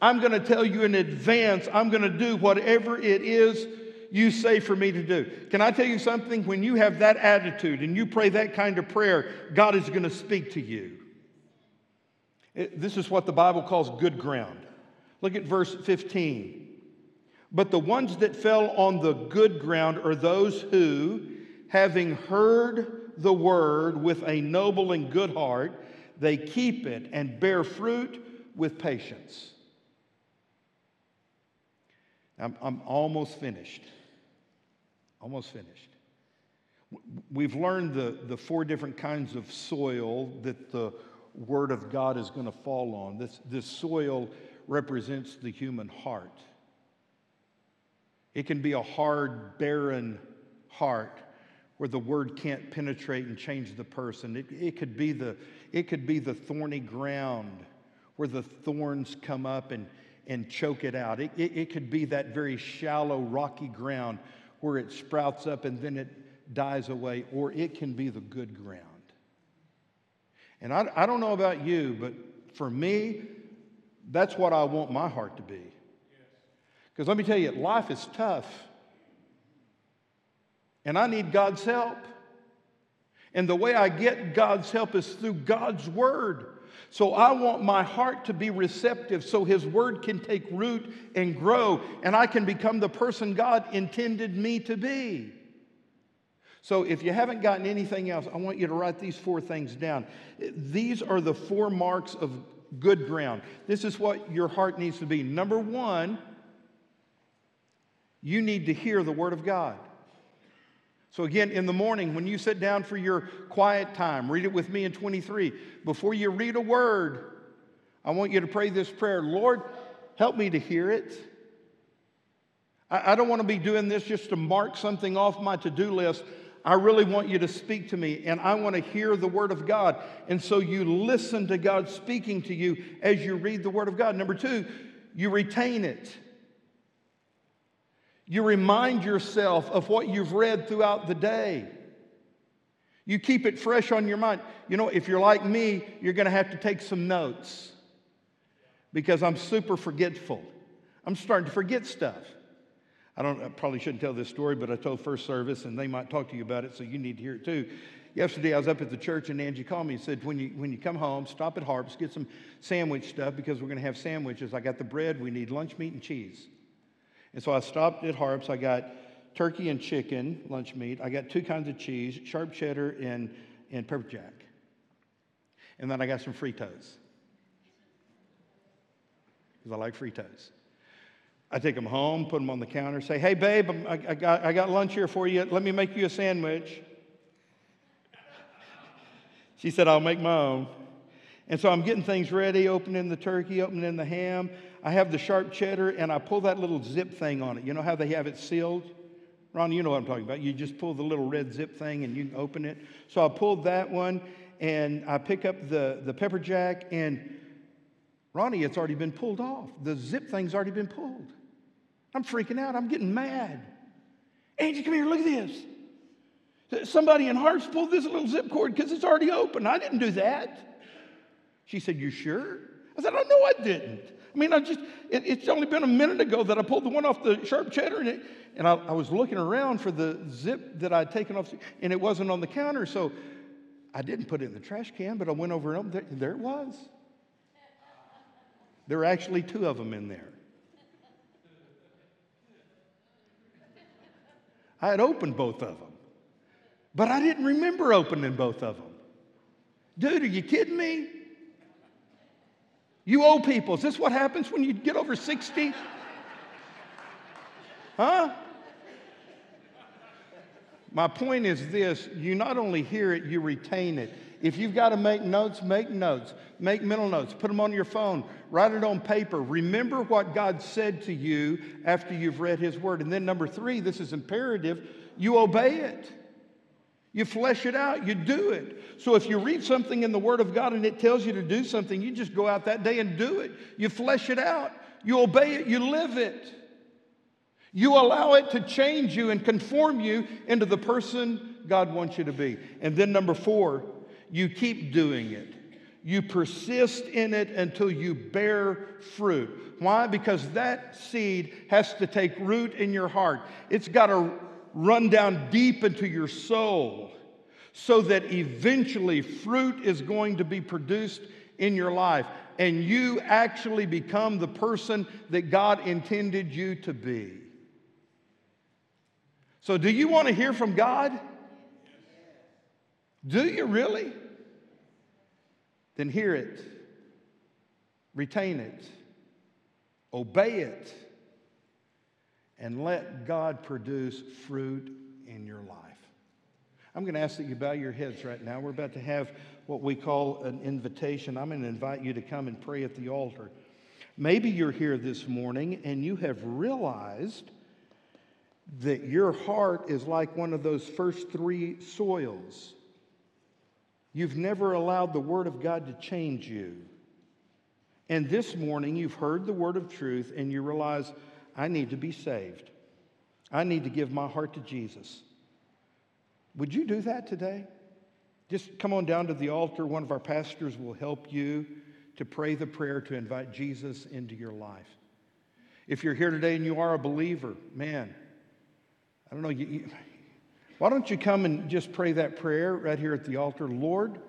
I'm going to tell you in advance, I'm going to do whatever it is you say for me to do. Can I tell you something? When you have that attitude and you pray that kind of prayer, God is going to speak to you. It- this is what the Bible calls good ground. Look at verse 15. But the ones that fell on the good ground are those who, having heard the word with a noble and good heart, they keep it and bear fruit with patience. I'm, I'm almost finished. Almost finished. We've learned the, the four different kinds of soil that the Word of God is going to fall on. This, this soil represents the human heart. It can be a hard, barren heart where the word can't penetrate and change the person. It, it, could, be the, it could be the thorny ground where the thorns come up and, and choke it out. It, it, it could be that very shallow, rocky ground where it sprouts up and then it dies away, or it can be the good ground. And I, I don't know about you, but for me, that's what I want my heart to be. Because let me tell you, life is tough. And I need God's help. And the way I get God's help is through God's Word. So I want my heart to be receptive so His Word can take root and grow, and I can become the person God intended me to be. So if you haven't gotten anything else, I want you to write these four things down. These are the four marks of good ground. This is what your heart needs to be. Number one, you need to hear the Word of God. So, again, in the morning, when you sit down for your quiet time, read it with me in 23. Before you read a word, I want you to pray this prayer Lord, help me to hear it. I, don't want to be doing this just to mark something off my to do list. I really want you to speak to me, and I want to hear the Word of God. And so you listen to God speaking to you as you read the Word of God. Number two, you retain it. You remind yourself of what you've read throughout the day. You keep it fresh on your mind. You know, if you're like me, you're going to have to take some notes because I'm super forgetful. I'm starting to forget stuff. I don't I probably shouldn't tell this story, but I told first service and they might talk to you about it, so you need to hear it too. Yesterday I was up at the church and Angie called me and said, when you, when you come home, stop at Harps, get some sandwich stuff because we're going to have sandwiches. I got the bread, we need lunch meat and cheese. And so I stopped at Harps. I got turkey and chicken, lunch meat. I got two kinds of cheese, sharp cheddar and, and pepper jack. And then I got some Fritos. Because I like Fritos. I take them home, put them on the counter, say, hey, babe, I, I, got, I got lunch here for you. Let me make you a sandwich. She said, I'll make my own. And so I'm getting things ready, opening the turkey, opening the ham. I have the sharp cheddar, and I pull that little zip thing on it. You know how they have it sealed? Ron, you know what I'm talking about. You just pull the little red zip thing and you open it. So I pulled that one, and I pick up the, the pepper jack, and Ronnie, it's already been pulled off. The zip thing's already been pulled. I'm freaking out. I'm getting mad. Angie, come here, look at this. Somebody in Harps pulled this little zip cord because it's already open. I didn't do that. She said, You sure? I said, I know I didn't. I mean, I just, it, it's only been a minute ago that I pulled the one off the sharp cheddar and, it, and I, I was looking around for the zip that I'd taken off and it wasn't on the counter. So I didn't put it in the trash can, but I went over and opened it, and there it was. There were actually two of them in there. I had opened both of them, but I didn't remember opening both of them. Dude, are you kidding me? You old people, is this what happens when you get over 60? Huh? My point is this you not only hear it, you retain it. If you've got to make notes, make notes. Make mental notes. Put them on your phone. Write it on paper. Remember what God said to you after you've read His Word. And then, number three, this is imperative you obey it. You flesh it out, you do it. So if you read something in the Word of God and it tells you to do something, you just go out that day and do it. You flesh it out, you obey it, you live it. You allow it to change you and conform you into the person God wants you to be. And then, number four, you keep doing it. You persist in it until you bear fruit. Why? Because that seed has to take root in your heart. It's got to run down deep into your soul so that eventually fruit is going to be produced in your life and you actually become the person that God intended you to be. So, do you want to hear from God? Do you really? Then hear it, retain it, obey it and let God produce fruit in your life. I'm going to ask that you bow your heads right now. We're about to have what we call an invitation. I'm going to invite you to come and pray at the altar. Maybe you're here this morning and you have realized that your heart is like one of those first three soils. You've never allowed the Word of God to change you. And this morning, you've heard the Word of truth and you realize, I need to be saved. I need to give my heart to Jesus. Would you do that today? Just come on down to the altar. One of our pastors will help you to pray the prayer to invite Jesus into your life. If you're here today and you are a believer, man, I don't know, you, you, why don't you come and just pray that prayer right here at the altar? Lord,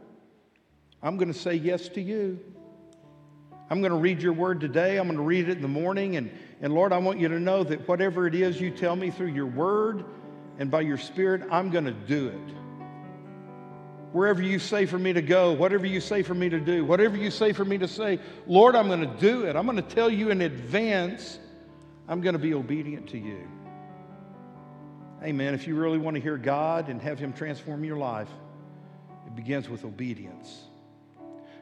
I'm going to say yes to you. I'm going to read your word today. I'm going to read it in the morning. And, and Lord, I want you to know that whatever it is you tell me through your word and by your spirit, I'm going to do it. Wherever you say for me to go, whatever you say for me to do, whatever you say for me to say, Lord, I'm going to do it. I'm going to tell you in advance, I'm going to be obedient to you. Amen. If you really want to hear God and have Him transform your life, it begins with obedience.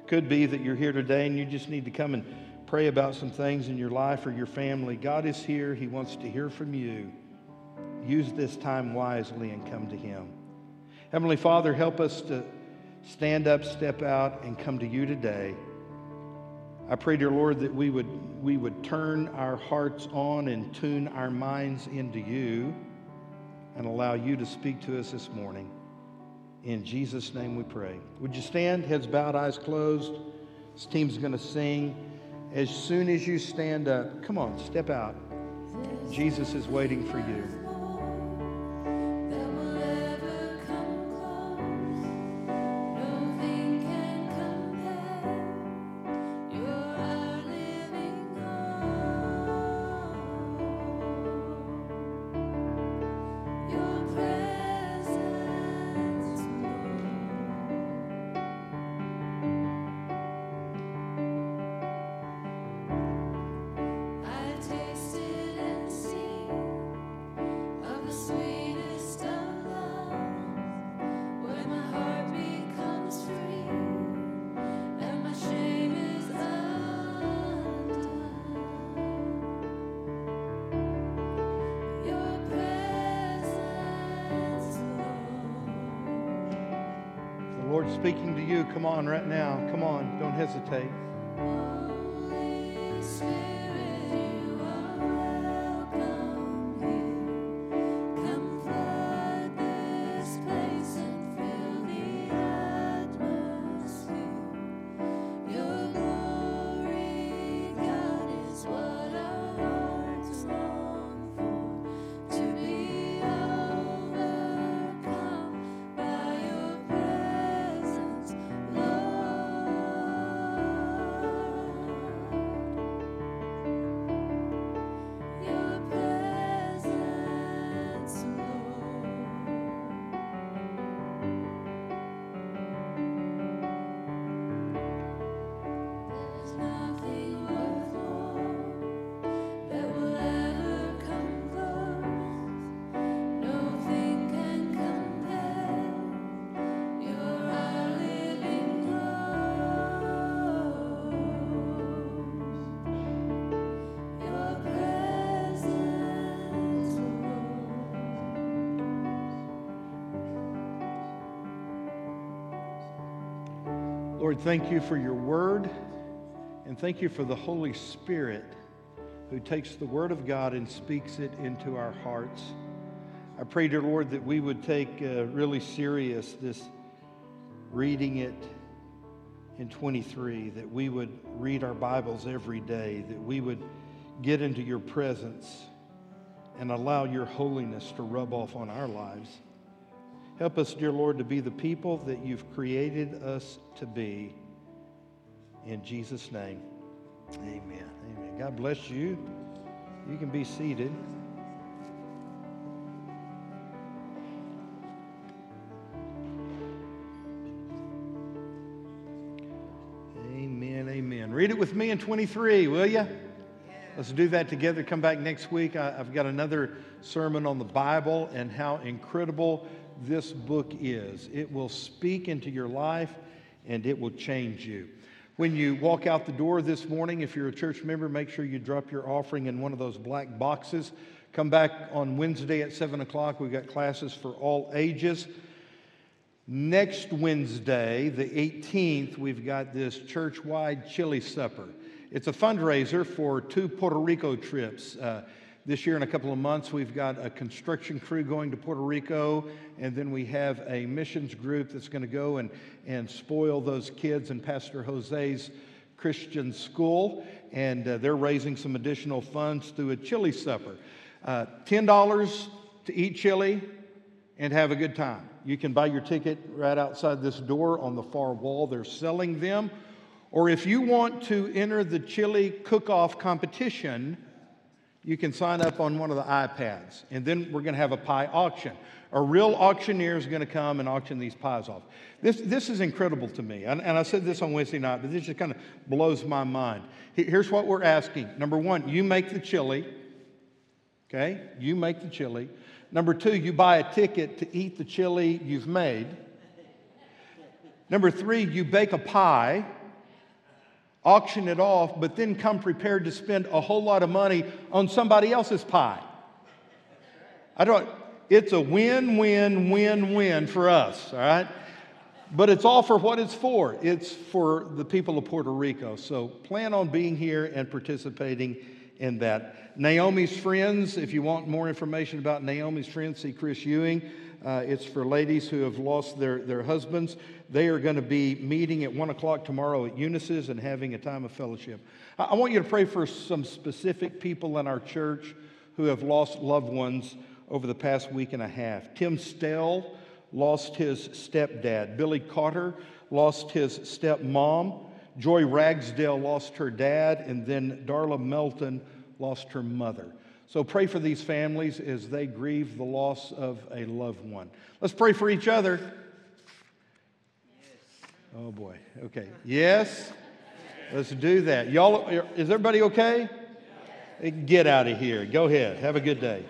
Could be that you're here today and you just need to come and pray about some things in your life or your family. God is here. He wants to hear from you. Use this time wisely and come to Him. Heavenly Father, help us to stand up, step out, and come to you today. I pray, dear Lord, that we would, we would turn our hearts on and tune our minds into you and allow you to speak to us this morning. In Jesus' name we pray. Would you stand, heads bowed, eyes closed? This team's going to sing. As soon as you stand up, come on, step out. Jesus is waiting for you. Lord, thank you for your word, and thank you for the Holy Spirit who takes the word of God and speaks it into our hearts. I pray, dear Lord, that we would take uh, really serious this reading it in 23, that we would read our Bibles every day, that we would get into your presence and allow your holiness to rub off on our lives. Help us, dear Lord, to be the people that you've created us to be. In Jesus' name, amen. Amen. God bless you. You can be seated. Amen. Amen. Read it with me in 23, will you? Let's do that together. Come back next week. I, I've got another sermon on the Bible and how incredible this book is. It will speak into your life and it will change you. When you walk out the door this morning, if you're a church member, make sure you drop your offering in one of those black boxes. Come back on Wednesday at 7 o'clock. We've got classes for all ages. Next Wednesday, the 18th, we've got this church wide chili supper. It's a fundraiser for two Puerto Rico trips. Uh, this year, in a couple of months, we've got a construction crew going to Puerto Rico, and then we have a missions group that's going to go and, and spoil those kids in Pastor Jose's Christian school, and uh, they're raising some additional funds through a chili supper. Uh, $10 to eat chili and have a good time. You can buy your ticket right outside this door on the far wall. They're selling them. Or if you want to enter the chili cook off competition, you can sign up on one of the iPads. And then we're going to have a pie auction. A real auctioneer is going to come and auction these pies off. This, this is incredible to me. And, and I said this on Wednesday night, but this just kind of blows my mind. Here's what we're asking. Number one, you make the chili. Okay? You make the chili. Number two, you buy a ticket to eat the chili you've made. Number three, you bake a pie, auction it off, but then come prepared to spend a whole lot of money on somebody else's pie. I don't, it's a win, win, win, win for us, all right? But it's all for what it's for. It's for the people of Puerto Rico. So plan on being here and participating in that. Naomi's Friends, if you want more information about Naomi's Friends, see Chris Ewing. Uh, it's for ladies who have lost their, their husbands. They are going to be meeting at 1 o'clock tomorrow at Eunice's and having a time of fellowship. I, want you to pray for some specific people in our church who have lost loved ones over the past week and a half. Tim Stell lost his stepdad. Billy Carter lost his stepmom. Joy Ragsdale lost her dad. And then Darla Melton lost her mother. So pray for these families as they grieve the loss of a loved one. Let's pray for each other. Oh boy. Okay. Yes. Let's do that. Y'all, is everybody okay? Get out of here. Go ahead. Have a good day.